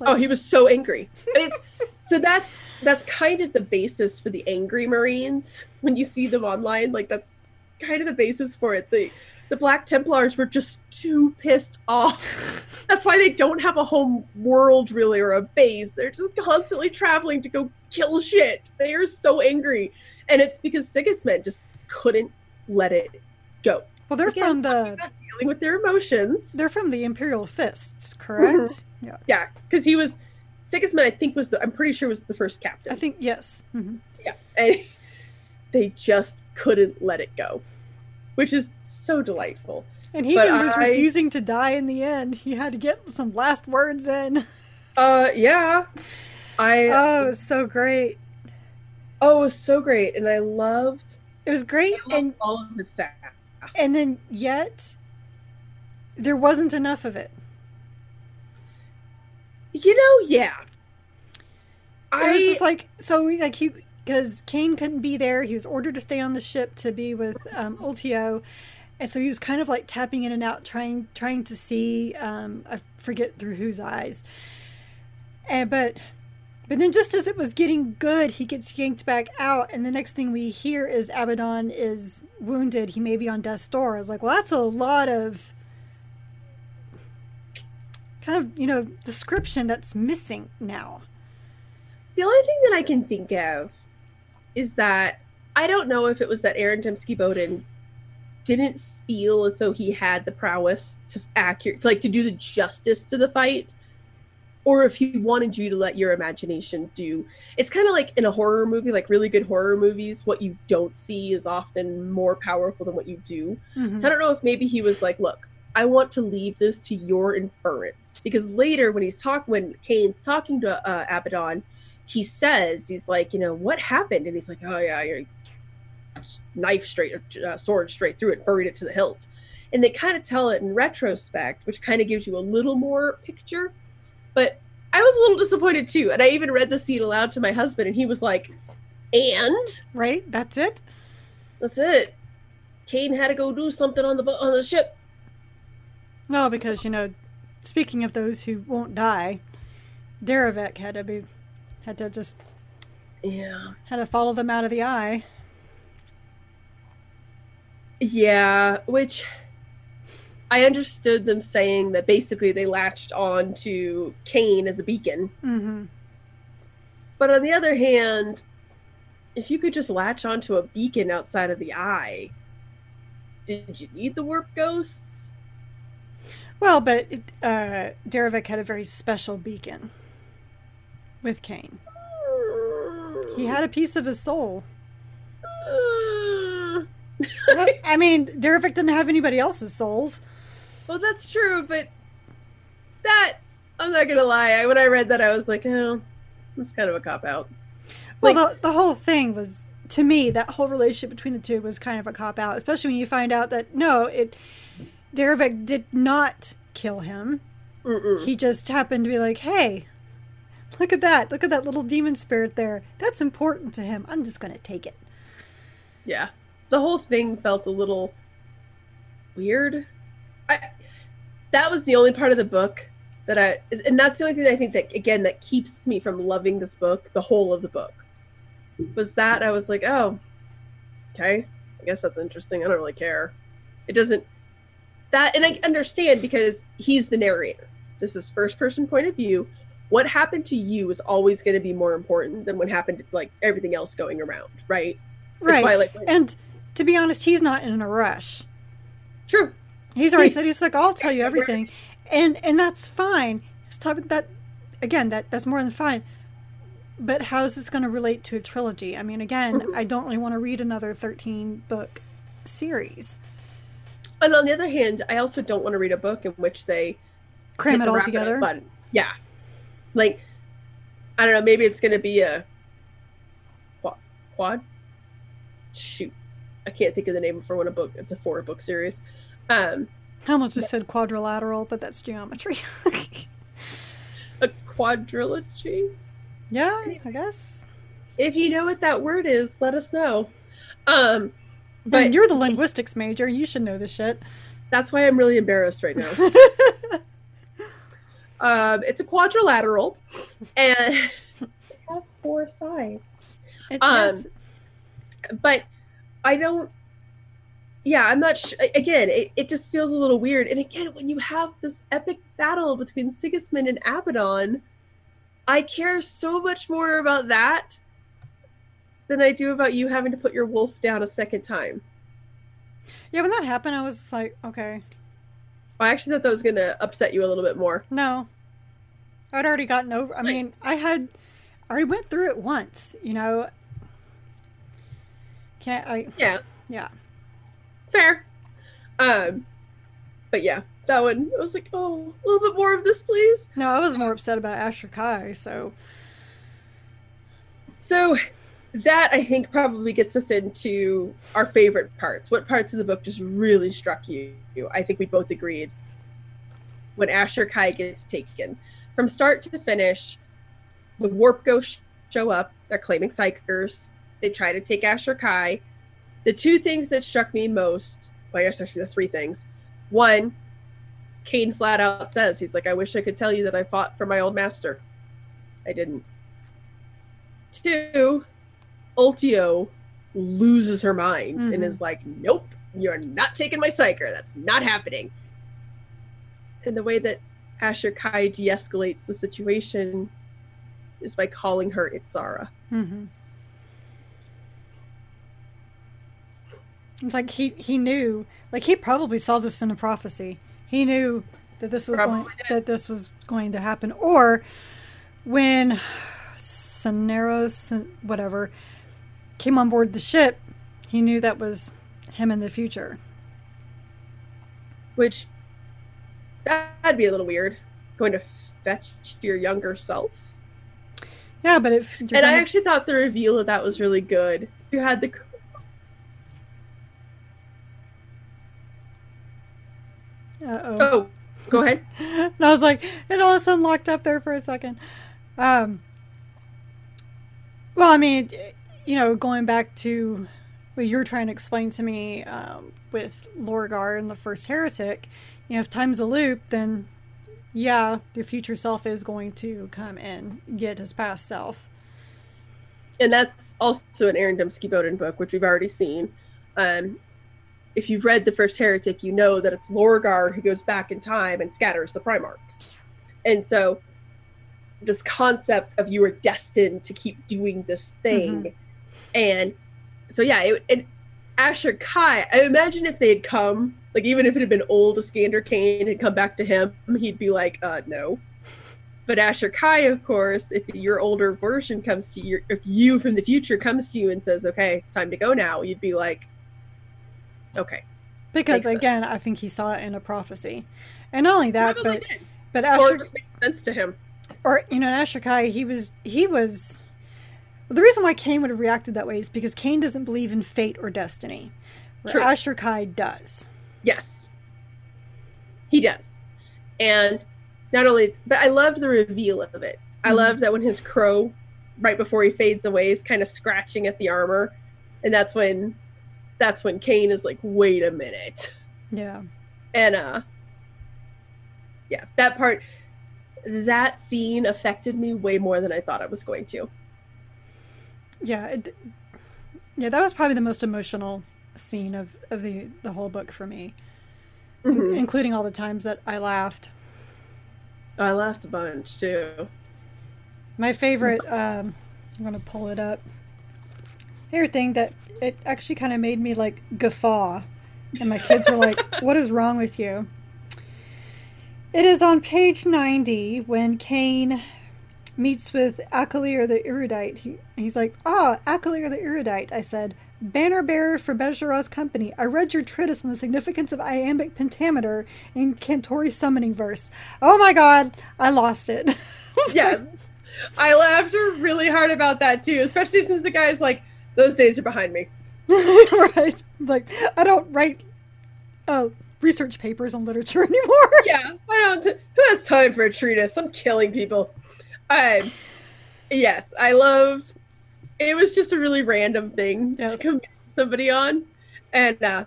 Like, Oh, he was so angry. It's so that's that's kind of the basis for the angry Marines when you see them online. Like that's kind of the basis for it. The the Black Templars were just too pissed off. That's why they don't have a home world really or a base. They're just constantly traveling to go kill shit. They are so angry. And it's because Sigismund just couldn't let it go. well, they're Again, from the dealing with their emotions. they're from the Imperial Fists, correct? Mm-hmm. Yeah, Yeah, because he was Sigismund. I think was the. I'm pretty sure was the first captain. I think yes. hmm Yeah. And they just couldn't let it go, which is so delightful. And he was I- refusing to die in the end. He had to get some last words in. Uh, yeah. I Oh, it was so great. oh, it was so great, and I loved, It was great, I and all of his sass. and then yet there wasn't enough of it. you know, yeah. It was just like so like he because Kane couldn't be there. He was ordered to stay on the ship to be with um, Ultio, and so he was kind of like tapping in and out, trying trying to see. Um, I forget through whose eyes. And but but then just as it was getting good, he gets yanked back out, and the next thing we hear is Abaddon is wounded. He may be on death's door. I was like, well, that's a lot of kind of you know description that's missing now. the only thing that I can think of is that I don't know if it was that Aaron Dembski Bowden didn't feel as though he had the prowess to accurate, like to do the justice to the fight, or if he wanted you to let your imagination do. It's kind of like in a horror movie, like really good horror movies, what you don't see is often more powerful than what you do. Mhm. So I don't know if maybe he was like, look, I want to leave this to your inference. Because later when he's talk when Kane's talking to uh, Abaddon, he says, he's like, you know, what happened? And he's like, oh yeah, your knife straight, uh, sword straight through it, buried it to the hilt. And they kind of tell it in retrospect, which kind of gives you a little more picture. But I was a little disappointed too. And I even read the scene aloud to my husband, and he was like, and Right? That's it? that's it. Kane had to go do something on the on the ship. No, because, you know, speaking of those who won't die, Daravek had to be, had to just, Yeah. had to follow them out of the eye. Yeah, which I understood them saying that basically they latched on to Kane as a beacon. Mm-hmm. But on the other hand, if you could just latch onto a beacon outside of the eye, did you need the warp ghosts? Well, but uh, had a very special beacon with Kane. He had a piece of his soul. I mean, Daravek didn't have anybody else's souls. well, that's true, but that I'm not gonna lie. When I read that, I was like, oh, that's kind of a cop out. Well, Like- the, the whole thing was, to me, that whole relationship between the two was kind of a cop out, especially when you find out that no, it Daravek did not kill him. Mm-mm. He just happened to be like, hey, look at that. Look at that little demon spirit there. That's important to him. I'm just going to take it. yeah the whole thing felt a little weird I, that was the only part of the book that i and that's the only thing i think that again that keeps me from loving this book the whole of the book was that i was like oh okay i guess that's interesting i don't really care it doesn't that and i understand because he's the narrator this is first person point of view what happened to you is always going to be more important than what happened to like everything else going around right Right. why, like, And to be honest, he's not in a rush. true He's already said he's like, I'll tell you everything, and and that's fine. It's tough, that again, that that's more than fine. But how is this going to relate to a trilogy? I mean, again, Mhm. I don't really want to read another thirteen book series. And on the other hand, I also don't want to read a book in which they Cram it all together. button. Yeah, like I don't know. Maybe it's going to be a quad. quad? Shoot, I can't think of the name for one a book. It's a four book series. Um, I almost just said quadrilateral, but that's geometry. a quadrilogy. yeah, I guess. If you know what that word is, let us know. Um, But but you're the linguistics major. You should know this shit. that's why I'm really embarrassed right now. um, it's a quadrilateral, and it has four sides. It- Um, yes. but I don't. Yeah, I'm not. Sh- again, it, it just feels a little weird. And again, when you have this epic battle between Sigismund and Abaddon, I care so much more about that than I do about you having to put your wolf down a second time. Yeah, when that happened, I was like, okay, I actually thought that was going to upset you a little bit more. no. I'd already gotten over. I Like- mean, I had I already went through it once. You know. Can't I? Yeah, Yeah. fair. Um, but yeah, that one. I was like, oh, a little bit more of this, please. No, I was more upset about Ashur-Kai. So So that I think probably gets us into our favorite parts. What parts of the book just really struck you? I think we both agreed when Ashur-Kai gets taken. From start to finish, the warp ghosts show up. They're claiming psykers. They try to take Ashur-Kai. The two things that struck me most, well, I guess actually the three things. One, Kane flat out says, he's like, I wish I could tell you that I fought for my old master. I didn't. Two, Ultio loses her mind and Mhm. is like, Nope, you're not taking my psyker. That's not happening. And the way that Ashur-Kai de escalates the situation is by calling her Itzara. mhm. It's like he he knew, like he probably saw this in a prophecy. He knew that this was Probably going did. that this was going to happen, or when Sonorous, whatever, came on board the ship, he knew that was him in the future. Which that'd be a little weird. Going to fetch your younger self. Yeah, but if And I gonna- actually thought the reveal of that was really good. You had the Uh-oh. oh, go ahead. and I was like, it all of a sudden locked up there for a second. Um, well, I mean, you know, going back to what you're trying to explain to me um, with Lorgar and the first heretic, you know, if time's a loop, then yeah, the future self is going to come and get his past self. and that's also an Aaron Dembski Bowden book, which we've already seen. Um, if you've read the first Heretic, you know that it's Lorgar who goes back in time and scatters the Primarchs. And so, this concept of you are destined to keep doing this thing, and so yeah, it, and Ashur-Kai. I imagine if they had come, like even if it had been old Iskandar Kane had come back to him, he'd be like, uh, no. But Ashur-Kai, of course, if your older version comes to you, if you from the future comes to you and says, "Okay, it's time to go now," you'd be like, "Okay." Because Makes sense. again, I think he saw it in a prophecy, and not only that, Probably but did. but Or Ashur it just makes sense to him. or you know, Ashur-Kai, he was he was. The reason why Cain would have reacted that way is because Cain doesn't believe in fate or destiny, where True. Ashur-Kai does. Yes, he does, and not only, but I loved the reveal of it. I Mhm. loved that when his crow, right before he fades away, is kind of scratching at the armor, and that's when, that's when Kane is like, "Wait a minute." Yeah, and uh yeah that part that scene affected me way more than i thought it was going to yeah, it, yeah. That was probably the most emotional scene of of the the whole book for me, Mhm. including all the times that I laughed. i laughed a bunch too My favorite, um, I'm gonna pull it up. Favorite thing that it actually kind of made me like guffaw, and my kids were like, "What is wrong with you?" It is on page ninety when Cain meets with Akalir the erudite. He, he's like, "Ah, Akalir the erudite." I said, "Banner bearer for Bezheraz's company. I read your treatise on the significance of iambic pentameter in Cantori summoning verse. Oh my god, I lost it." yes i laughed really hard about that too especially since the guy's like those days are behind me right. Like I don't write uh, research papers on literature anymore. yeah i don't who has time for a treatise i'm killing people yes i loved it was just a really random thing Yes. to commend somebody on and uh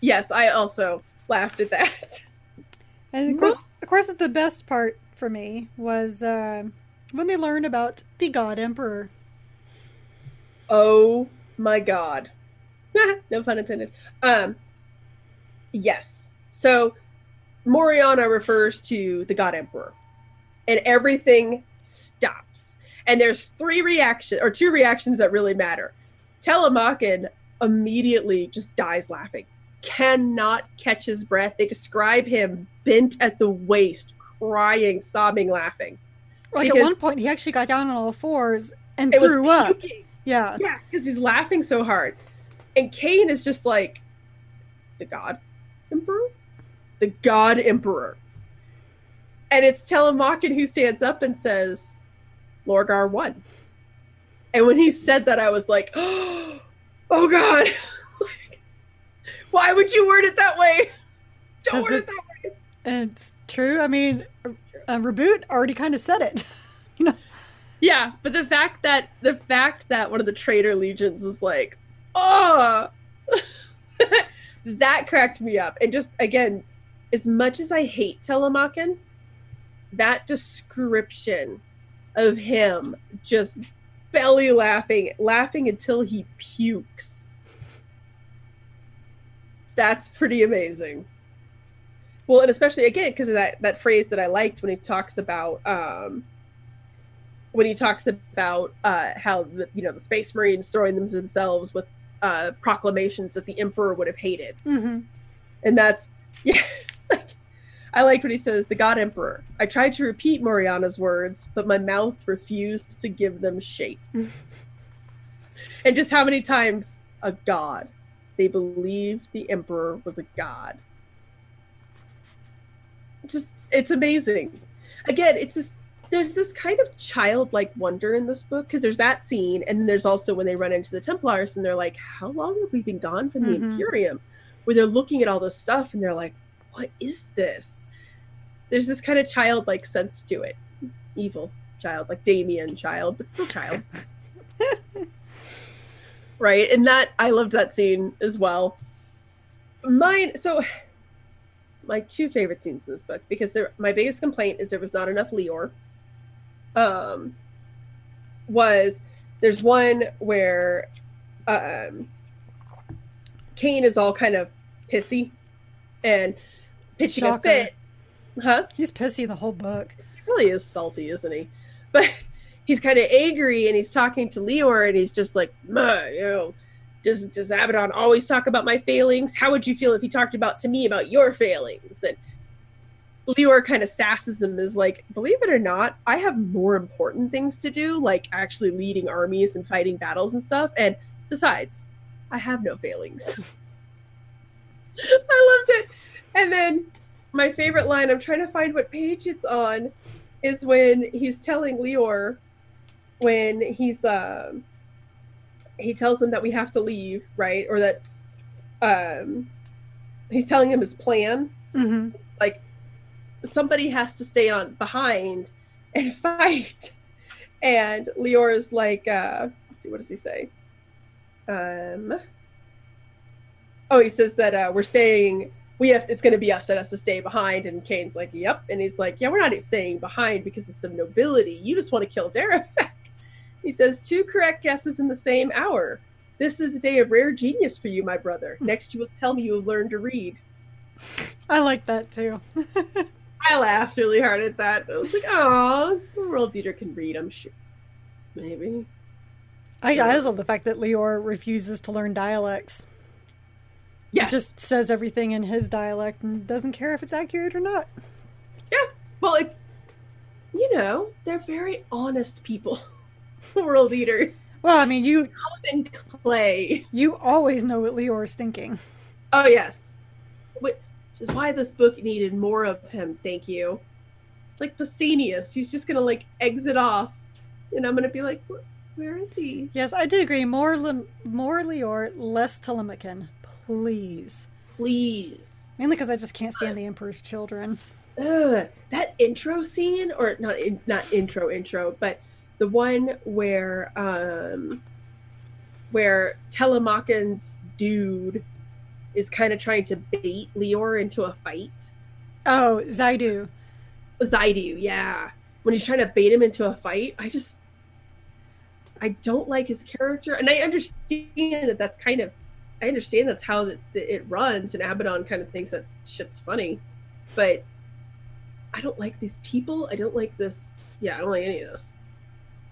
yes i also laughed at that And of course, of course, the best part for me was uh, when they learned about the God Emperor. Oh my god. no pun intended. Um yes. So Moriana refers to the God Emperor. And everything stops. And there's three reactions or two reactions that really matter. Telemachon immediately just dies laughing. Cannot catch his breath. They describe him bent at the waist, crying, sobbing, laughing. Like at one point, he actually got down on all fours and threw up. Yeah, Yeah, because he's laughing so hard. And Kane is just like, the God Emperor? The God Emperor. And it's Telemachon who stands up and says, Lorgar won. And when he said that, I was like, oh God. Why would you word it that way? Don't word it that way. it's true. I mean, uh, Reboot already kind of said it. you know, Yeah, but the fact that the fact that one of the traitor legions was like, oh, that cracked me up. And just again, as much as I hate Telemachon, that description of him just belly laughing, laughing until he pukes. That's pretty amazing. Well, and especially again because of that that phrase that I liked when he talks about um, when he talks about uh, how the you know the space marines throwing themselves with uh, proclamations that the emperor would have hated. Mm-hmm. And that's yeah. I like what he says, the God Emperor. I tried to repeat Moriana's words, but my mouth refused to give them shape. and just how many times a god. They believed the Emperor was a god. Just it's amazing. Again, it's this there's this kind of childlike wonder in this book because there's that scene, and then there's also when they run into the Templars and they're like, How long have we been gone from the Mhm. Imperium? Where they're looking at all this stuff and they're like, What is this? There's this kind of childlike sense to it. Evil child, like Damien child, but still child. right? And that I loved that scene as well. Mine so my two favorite scenes in this book because there my biggest complaint is there was not enough Lheor. Um was there's one where um Kane is all kind of pissy and pitching Shocker. a fit. Huh? He's pissy the whole book. He really is salty, isn't he? But he's kind of angry and he's talking to Lheor and he's just like, "Meh, you know, does does Abaddon always talk about my failings? How would you feel if he talked about to me about your failings? And Lheor kind of sasses him as like, believe it or not, I have more important things to do, like actually leading armies and fighting battles and stuff. And besides, I have no failings. I loved it. And then my favorite line, I'm trying to find what page it's on, is when he's telling Lheor when he's um he tells him that we have to leave, right? Or that um he's telling him his plan. Mm-hmm. Like somebody has to stay on behind and fight. And Lheor's like uh let's see, what does he say? Um Oh, he says that uh we're staying we have it's going to be us that has to stay behind. And kane's like yep. And he's like yeah we're not staying behind because of some nobility. You just want to kill Daravek. he says two correct guesses in the same hour. This is a day of rare genius for you my brother. Hmm. Next you will tell me you have learned to read. I like that too. i laughed really hard at that. I was like oh world eater can read i'm sure. Maybe. I, I just love the fact that Lheor refuses to learn dialects. Yes Just says everything in his dialect and doesn't care if it's accurate or not. Yeah. Well it's you know they're very honest people world eaters Well, I mean, you in clay you always know what Lheor is thinking. Oh yes, which is why this book needed more of him. Thank you. Like Pesenius, he's just gonna like exit off, and I'm gonna be like, where is he? Yes, I do agree. More, Le- more Lheor, less Telemachus, please. Please. Mainly because I just can't stand the Emperor's children. Ugh, that intro scene, or not in, not intro intro, but the one where um where Telemachus dude is kind of trying to bait Lheor into a fight. Oh, Zaidu. Zaidu, yeah. When he's trying to bait him into a fight, I just I don't like his character, and I understand that that's kind of I understand that's how that that it runs, and Abaddon kind of thinks that shit's funny, but I don't like these people. I don't like this. Yeah, I don't like any of this.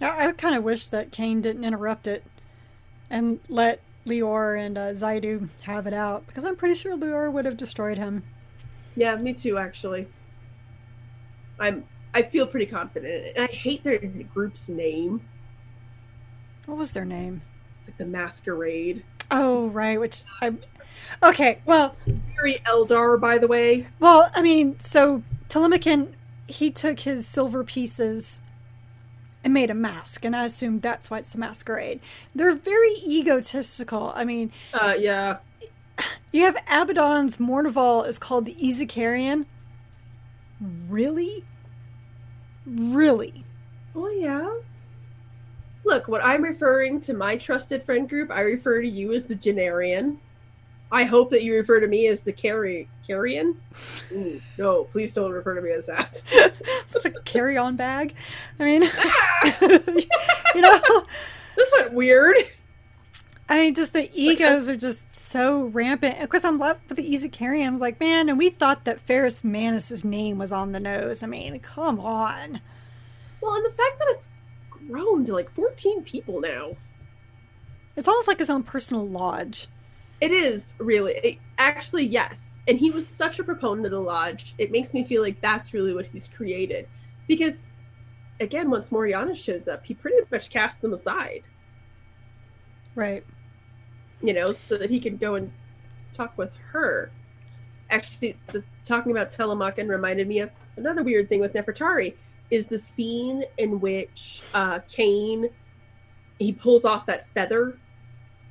I, I kind of wish that Kane didn't interrupt it and let Lheor and uh, Zaidu have it out because I'm pretty sure Lheor would have destroyed him. Yeah, me too. Actually, I'm. I feel pretty confident, and I hate their group's name. What was their name? It's like the Masquerade. Oh, right. Which I'm Okay, well, Very Eldar, by the way. well, I mean, so Telemachus, he took his silver pieces and made a mask, and I assume that's why it's a masquerade. They're very egotistical. I mean, Uh, yeah. you have Abaddon's Mournival is called the Ezekarion. Really? Really? Oh yeah. Look, when I'm referring to my trusted friend group, I refer to you as the Genarian. I hope that you refer to me as the Carry Carrion. Ooh, no, please don't refer to me as that. It's a carry-on bag. I mean, you know, This went weird. I mean, just the egos are just so rampant. Of course, I'm left with the Ezekarion. I was like, man, and we thought that Ferrus Manus's name was on the nose. I mean, come on. Well, and the fact that it's grown to like 14 people now. It's almost like his own personal lodge. It is really. It, actually, yes. And he was such a proponent of the lodge. It makes me feel like that's really what he's created. Because, again, once Moriana shows up, he pretty much casts them aside. Right. You know, so that he can go and talk with her. Actually, the, talking about Telemachon reminded me of another weird thing with Nefertari is the scene in which uh, Cain he pulls off that feather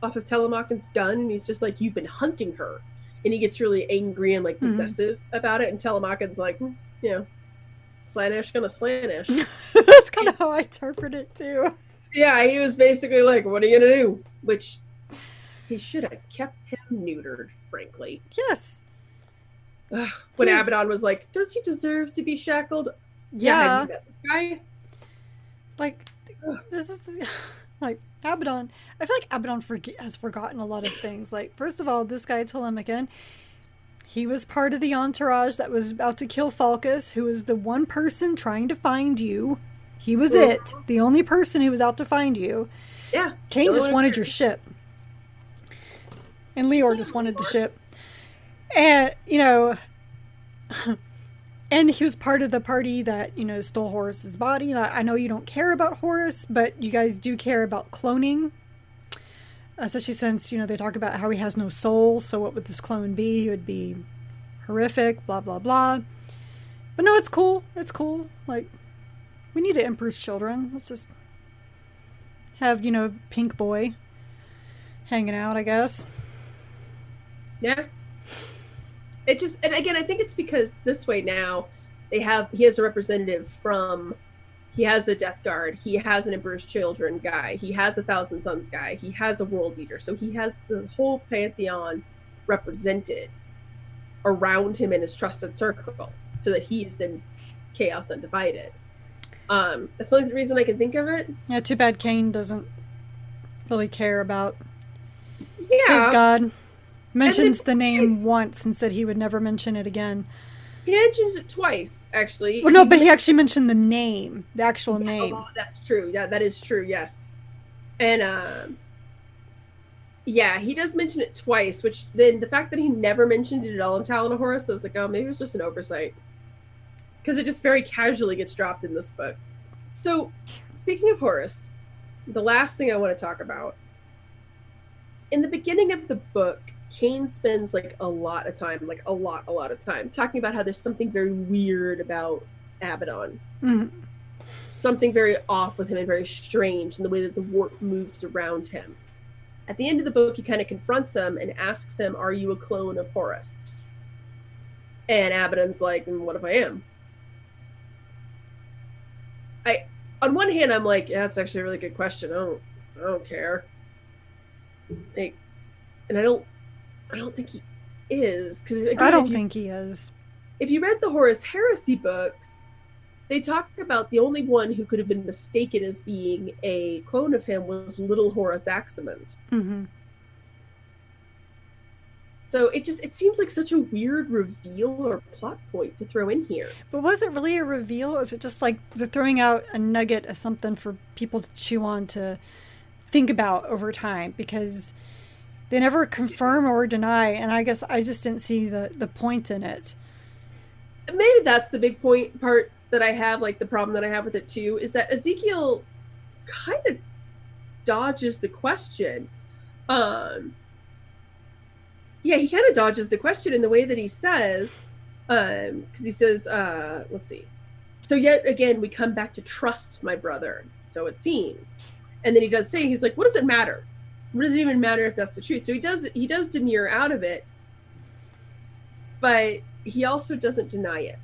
off of Telemachon's gun and he's just like, You've been hunting her. And he gets really angry and like Mhm. possessive about it. And Telemachon's like, "Hmm, You know, Slaanesh gonna Slaanesh. That's kind of how I interpret it too. yeah, he was basically like, What are you gonna do? Which he should have kept him neutered, frankly. Yes. Ugh, when Abaddon was like, Does he deserve to be shackled? Yeah. have you met the guy? like this is the, like Abaddon. I feel like Abaddon has forgotten a lot of things. Like first of all, this guy Telemachus, he was part of the entourage that was about to kill Falkus, who was the one person trying to find you. He was it, the only person who was out to find you. Yeah. Kane just wanted your ship, and Lheor just wanted the ship, and you know, and he was part of the party that you know stole Horus's body. And I, I know you don't care about Horus, but you guys do care about cloning, especially since you know they talk about how he has no soul. So what would this clone be? He would be horrific. Blah blah blah. But no, it's cool. It's cool. Like we need to Emperor's children. Let's just have you know Pink Boy hanging out. I guess. Yeah. It just and again I think it's because this way now they have he has a representative from he has a Death Guard, he has an Emperor's Children guy, he has a Thousand Sons guy, he has a World Eater. So he has the whole pantheon represented around him in his trusted circle so that he is then chaos undivided. Um that's the only reason I can think of it. Yeah. Too bad Kane doesn't really care about Yeah. his god. Mentions it- the name once and said he would never mention it again. He mentions it twice, actually. Well, no, but he actually mentioned the name, the actual name. Oh, that's true. Yeah, that is true. Yes, and um, yeah, he does mention it twice. Which then the fact that he never mentioned it at all in Talon of Horus, I was like, oh, maybe it was just an oversight, because it just very casually gets dropped in this book. So, speaking of Horus, the last thing I want to talk about in the beginning of the book. Kane spends like a lot of time, like a lot, a lot of time, talking about how there's something very weird about Abaddon Mhm. something very off with him and very strange in the way that the warp moves around him. At the end of the book, he kind of confronts him and asks him, Are you a clone of Horus? And Abaddon's like, "Mm, What if I am? I on one hand, I'm like, yeah, that's actually a really good question. I don't I don't care. Like and I don't I don't think he is because I don't think he is. if you read the Horus Heresy books, they talk about the only one who could have been mistaken as being a clone of him was little Horus Aximand. hmm So it just it seems like such a weird reveal or plot point to throw in here. But was it really a reveal, or is it just like they're throwing out a nugget of something for people to chew on to think about over time? Because they never confirm or deny, and I guess I just didn't see the the point in it. Maybe that's the big point part that I have, like the problem that I have with it too, is that Ezekyle kind of dodges the question. Um yeah, he kind of dodges the question in the way that he says, um, because he says, uh, let's see. So yet again, we come back to trust my brother. So it seems, and then he does say, he's like, what does it matter? It even matter if that's the truth? So he does, he does demur out of it, but he also doesn't deny it.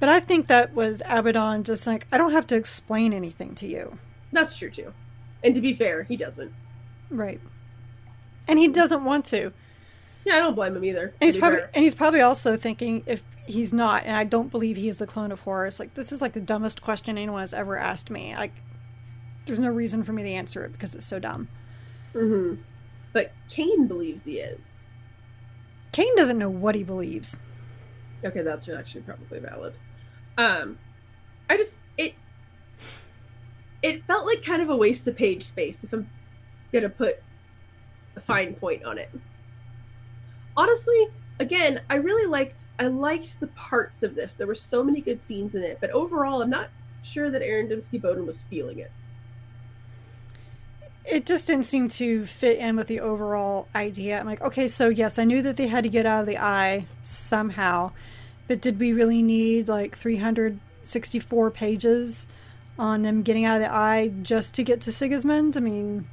But I think that was Abaddon just like I don't have to explain anything to you, That's true too. And to be fair, he doesn't. right? And he doesn't want to. Yeah, I don't blame him either. And he's probably fair. and he's probably also thinking if he's not, and I don't believe he is the clone of Horus. Like this is like the dumbest question anyone has ever asked me. Like there's no reason for me to answer it because it's so dumb. Mhm. But Khayon believes he is. Khayon doesn't know what he believes. Okay, that's actually probably valid. Um, I just it it felt like kind of a waste of page space if I'm gonna put a fine point on it. Honestly, again, I really liked I liked the parts of this. There were so many good scenes in it, but overall, I'm not sure that Aaron Dembski Bowden was feeling it. It just didn't seem to fit in with the overall idea. I'm like, okay, so yes, I knew that they had to get out of the eye somehow, but did we really need like 364 pages on them getting out of the eye just to get to Sigismund? I mean,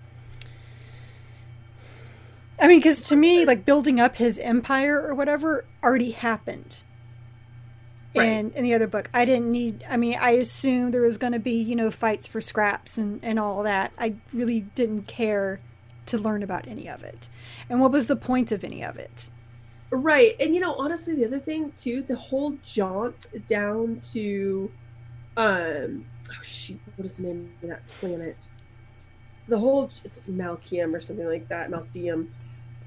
I mean, because to me, like building up his empire or whatever already happened. Right. And in the other book, I didn't need. I mean, I assumed there was going to be, you know, fights for scraps and and all that. I really didn't care to learn about any of it. And what was the point of any of it? Right. And you know, honestly, the other thing too, the whole jaunt down to, um, oh shoot, what is the name of that planet? The whole it's Malkium or something like that, Malcium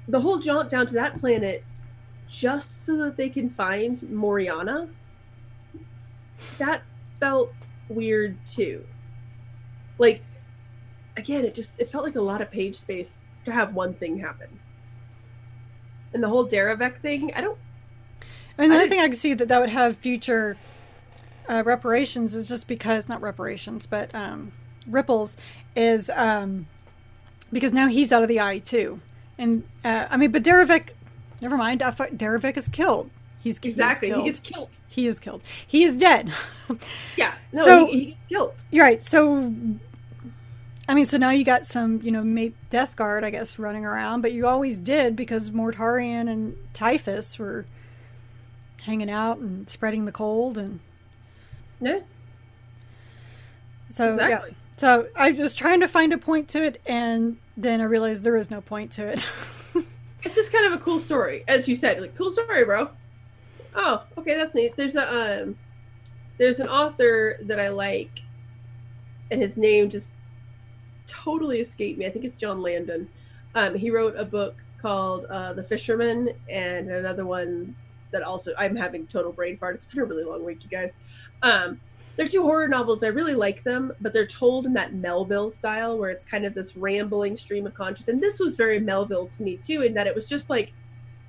the whole jaunt down to that planet just so that they can find Moriana, that felt weird too. Like, again, it just it felt like a lot of page space to have one thing happen. And the whole Daravek thing, I don't. I mean, the only thing I can see that that would have future uh, reparations is just because not reparations, but um, ripples is um, because now he's out of the eye too. And uh, I mean, but Daravek, never mind. Daravek is killed. He's exactly he's he gets killed. He is killed. He is dead. yeah. No, so, he, he, gets killed. You're right. So, I mean, so now you got some, you know, Mape Death Guard, I guess, running around, but you always did because Mortarion and Typhus were hanging out and spreading the cold and. Yeah. So exactly. yeah. So I was trying to find a point to it, and then I realized there is no point to it. it's just kind of a cool story, as you said. Like, cool story, bro. Oh, okay, that's neat. There's a um, there's an author that I like, and his name just totally escaped me. I think it's John Langan. Um, he wrote a book called uh, The Fisherman, and another one that also I'm having total brain fart. It's been a really long week, you guys. Um, they're two horror novels. I really like them, but they're told in that Melville style where it's kind of this rambling stream of consciousness. And this was very Melville to me too, in that it was just like,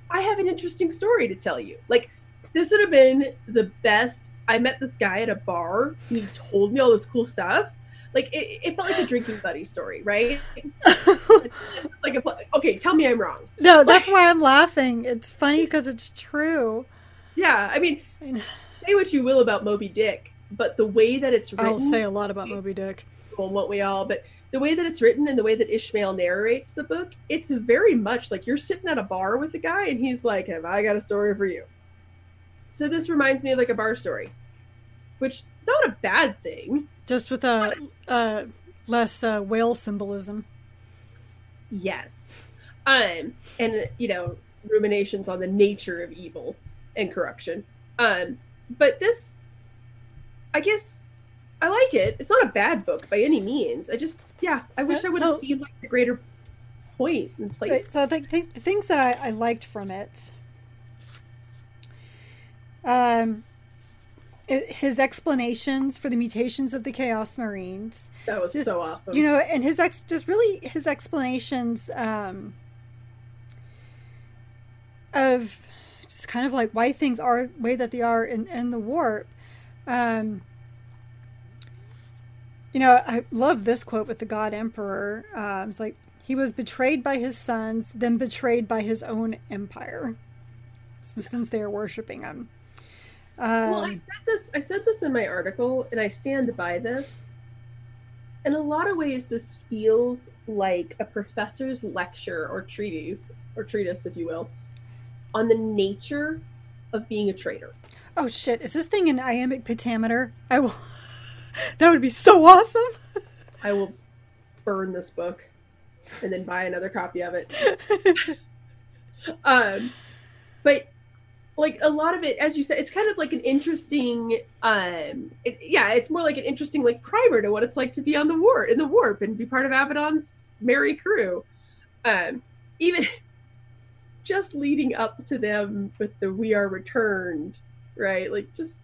I have an interesting story to tell you. Like, this would have been the best. I met this guy at a bar. and He told me all this cool stuff. Like it, it felt like a drinking buddy story, right? like a, okay, tell me I'm wrong. No, that's why I'm laughing. It's funny because it's true. Yeah, I mean, say what you will about Moby Dick, but the way that it's written, I'll say a lot about Moby Dick. Well, won't we all? But the way that it's written and the way that Ishmael narrates the book, it's very much like you're sitting at a bar with a guy and he's like, "Have I got a story for you?" So this reminds me of like a bar story, which not a bad thing. Just with a, uh, less uh, whale symbolism. Yes, um, and you know ruminations on the nature of evil and corruption. Um, but this I guess I like it. It's not a bad book by any means. I just, yeah, I wish I would have seen like the greater point and place. Right, so the, the, the, things that I, I liked from it, um, it, his explanations for the mutations of the Chaos Marines. That was just, so awesome. You know, and his ex, just really his explanations, um, of just kind of like why things are the way that they are in, in the warp um, you know, I love this quote with the God Emperor. Uh, it's like, he was betrayed by his sons, then betrayed by his own empire, since they are worshiping him. Um, well, I um, said this. I said this in my article, and I stand by this. In a lot of ways, this feels like a professor's lecture or treatise, or treatise, if you will, on the nature of being a traitor. Oh shit! Is this thing an iambic pentameter? I will. that would be so awesome. I will burn this book and then buy another copy of it. um, but like a lot of it, as you said, it's kind of like an interesting. Um, it, yeah, it's more like an interesting like primer to what it's like to be on the warp in the warp and be part of Abaddon's merry crew. Um, even just leading up to them with the "We are returned." right? Like just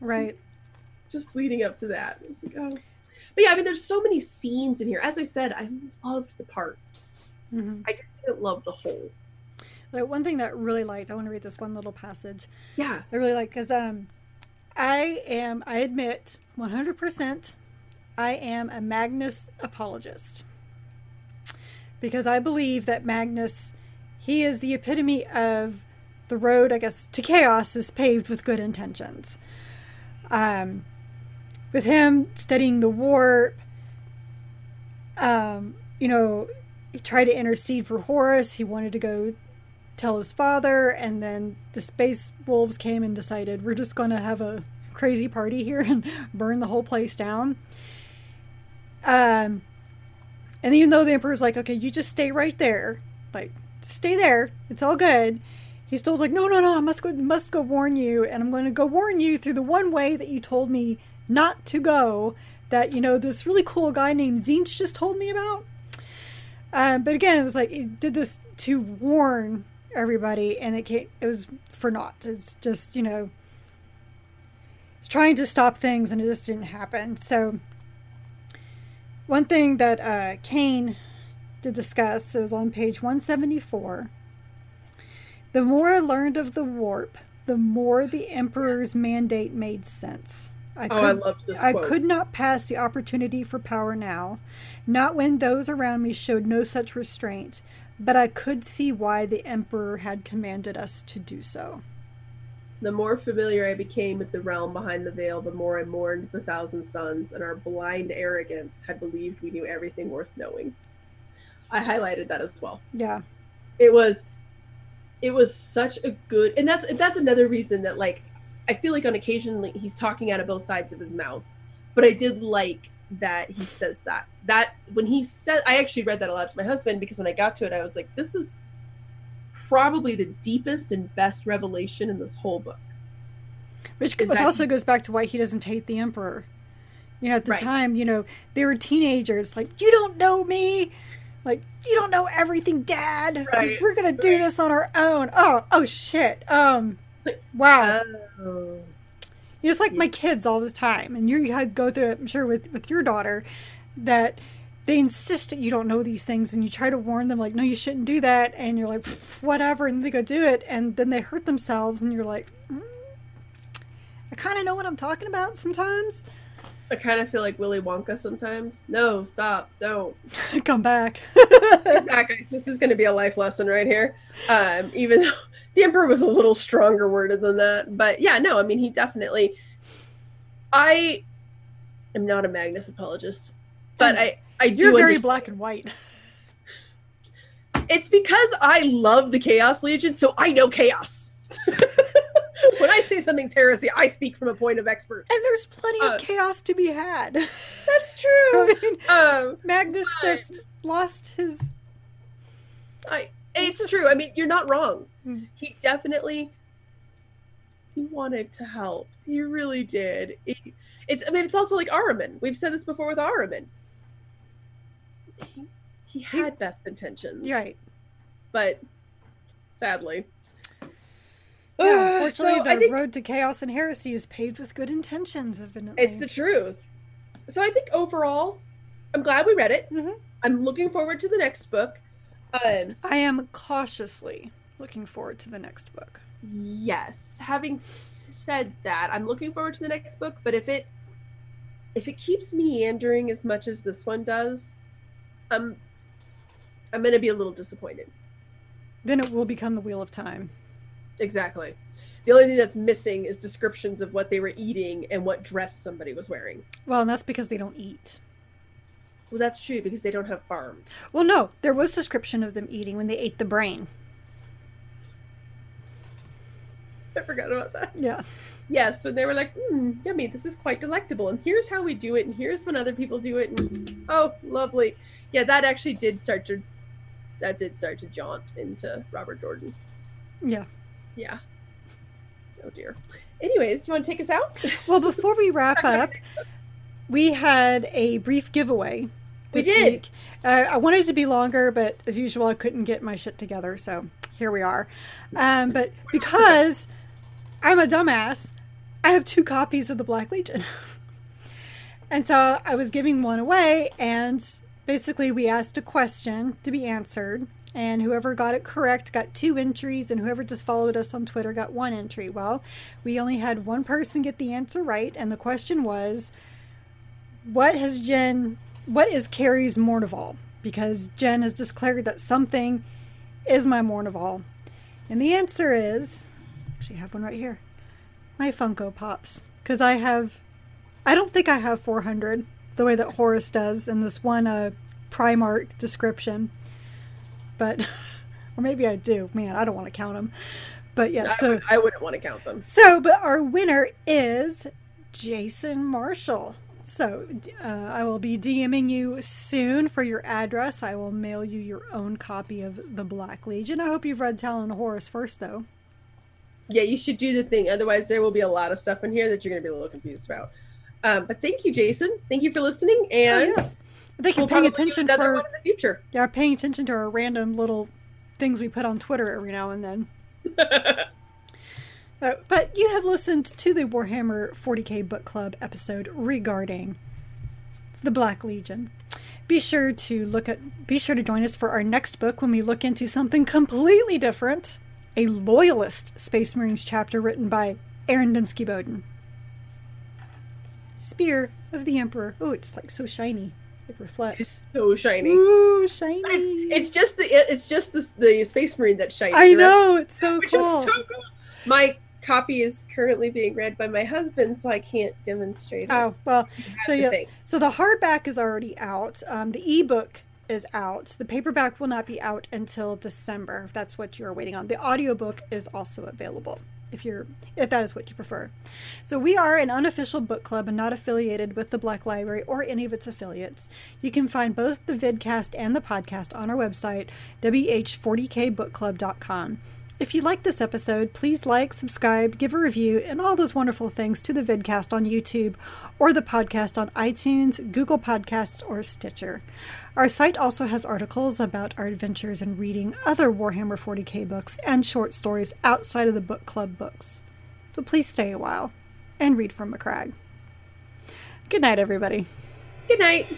right, just leading up to that. Like, oh. But yeah, I mean, there's so many scenes in here. As I said, I loved the parts. Mhm. I just didn't love the whole. Like one thing that I really liked, I want to read this one little passage. Yeah. I really like because um, I am. I admit, one hundred percent, I am a Magnus apologist because I believe that Magnus, he is the epitome of the road. I guess to chaos is paved with good intentions. Um, with him studying the warp, um, you know, he tried to intercede for Horus. He wanted to go tell his father, and then the space wolves came and decided we're just going to have a crazy party here and burn the whole place down. Um, and even though the emperor's like, okay, you just stay right there, like stay there, it's all good. He still's like, no, no, no, I must go, must go warn you, and I'm going to go warn you through the one way that you told me not to go. That you know, this really cool guy named Tzeentch just told me about. Um, but again, it was like it did this to warn everybody, and it came, it was for naught. It's just you know, it's trying to stop things, and it just didn't happen. So, one thing that uh, Khayon did discuss it was on page one seventy four. The more I learned of the warp, the more the Emperor's mandate made sense. I Oh, I loved this I quote. could not pass the opportunity for power now, not when those around me showed no such restraint, but I could see why the Emperor had commanded us to do so. The more familiar I became with the realm behind the veil, the more I mourned the thousand suns, and our blind arrogance had believed we knew everything worth knowing. I highlighted that as well. Yeah. It was it was such a good and that's that's another reason that like I feel like on occasion like, he's talking out of both sides of his mouth. But I did like that he says that. That when he said I actually read that aloud to my husband because when I got to it I was like this is probably the deepest and best revelation in this whole book. Which, Is which that- also goes back to why he doesn't hate the Emperor. You know, at the Right. time, you know, they were teenagers. Like, you don't know me. Like, you don't know everything, Dad. Right, We're gonna do right. this on our own. Oh, oh shit. Um, wow. Oh. It's like my kids all the time, and you had go through it. I'm sure with with your daughter, that they insist that you don't know these things, and you try to warn them, like, no, you shouldn't do that, and you're like, whatever, and they go do it, and then they hurt themselves, and you're like, mm, I kind of know what I'm talking about sometimes. I kind of feel like Willy Wonka sometimes. No, stop, don't. Come back. exactly. This is going to be a life lesson right here. Um, even though the emperor was a little stronger worded than that, but yeah, no, I mean he definitely. I am not a Magnus apologist, but I I do. you're very understand- black and white. It's because I love the Chaos Legion, so I know chaos. when I say something's heresy, I speak from a point of expert. And there's plenty Uh, of chaos to be had. That's true. I mean, um, Magnus just lost his. I it's true. I mean, you're not wrong. Mm. He definitely he wanted to help. He really did. He- it's I mean, it's also like Ahriman. We've said this before with Ahriman. He, he had best intentions. Right. But sadly. Yeah, unfortunately, So the road to chaos and heresy is paved with good intentions, evidently. it's the truth. So I think overall, I'm glad we read it. Mhm. I'm looking forward to the next book. Um, I am cautiously looking forward to the next book. Yes. Having said that, I'm looking forward to the next book, but if it if it keeps meandering as much as this one does, I'm I'm going to be a little disappointed. Then it will become the Wheel of Time. Exactly. The only thing that's missing is descriptions of what they were eating and what dress somebody was wearing. Well, and that's because they don't eat. Well, that's true because they don't have farms. Well, no, there was description of them eating when they ate the brain. I forgot about that. Yeah. Yes, when they were like, hmm, yummy, this is quite delectable, and here's how we do it, and here's when other people do it, and oh, lovely. Yeah, that actually did start to that did start to jaunt into Robert Jordan. Yeah. Yeah. Oh dear. Anyways, do you want to take us out? Well, before we wrap up, we had a brief giveaway We this did. week. Uh, I wanted it to be longer, but as usual, I couldn't get my shit together, so here we are. Um, but because I'm a dumbass, I have two copies of the Black Legion. and so I was giving one away, and basically, we asked a question to be answered, and whoever got it correct got two entries, and whoever just followed us on Twitter got one entry. Well, we only had one person get the answer right, and the question was, "What has Jen? What is Carrie's Mournival?" Because Jen has declared that something is my Mournival, and the answer is, actually, have one right here, my Funko Pops, because I have, I don't think I have 400 the way that Horus does in this one uh, Primarch description but or maybe I do. Man, I don't want to count them. But yeah, I so would, I wouldn't want to count them. So, but our winner is Jason Marshall. So, uh, I will be DMing you soon for your address. I will mail you your own copy of the Black Legion. I hope you've read Talon of Horus first, though. Yeah, you should do the thing. Otherwise, there will be a lot of stuff in here that you're going to be a little confused about. Um, but thank you, Jason. Thank you for listening. And oh, yes. Thank you we'll paying attention another for one in the future. yeah, paying attention to our random little things we put on Twitter every now and then. Uh, but you have listened to the Warhammer 40k Book Club episode regarding the Black Legion. Be sure to look at be sure to join us for our next book when we look into something completely different, a loyalist Space Marines chapter written by Aaron Dembski Bowden. Spear of the Emperor. Oh, it's like so shiny. It reflects. It's so shiny. Ooh, shiny. It's, it's just the it's just the, the Space Marine that's shiny. I know, it's so which cool. is so cool. My copy is currently being read by my husband, so I can't demonstrate it. Oh, well, so the yeah. So the hardback is already out. Um, the ebook is out. The paperback will not be out until December, if that's what you're waiting on. The audiobook is also available if you're if that is what you prefer. So we are an unofficial book club and not affiliated with the Black Library or any of its affiliates. You can find both the vidcast and the podcast on our website, wh40kbookclub.com. If you like this episode, please like, subscribe, give a review, and all those wonderful things to the vidcast on YouTube or the podcast on iTunes, Google Podcasts, or Stitcher. Our site also has articles about our adventures in reading other Warhammer 40k books and short stories outside of the book club books. So please stay a while and read from Macragge. Good night, everybody. Good night.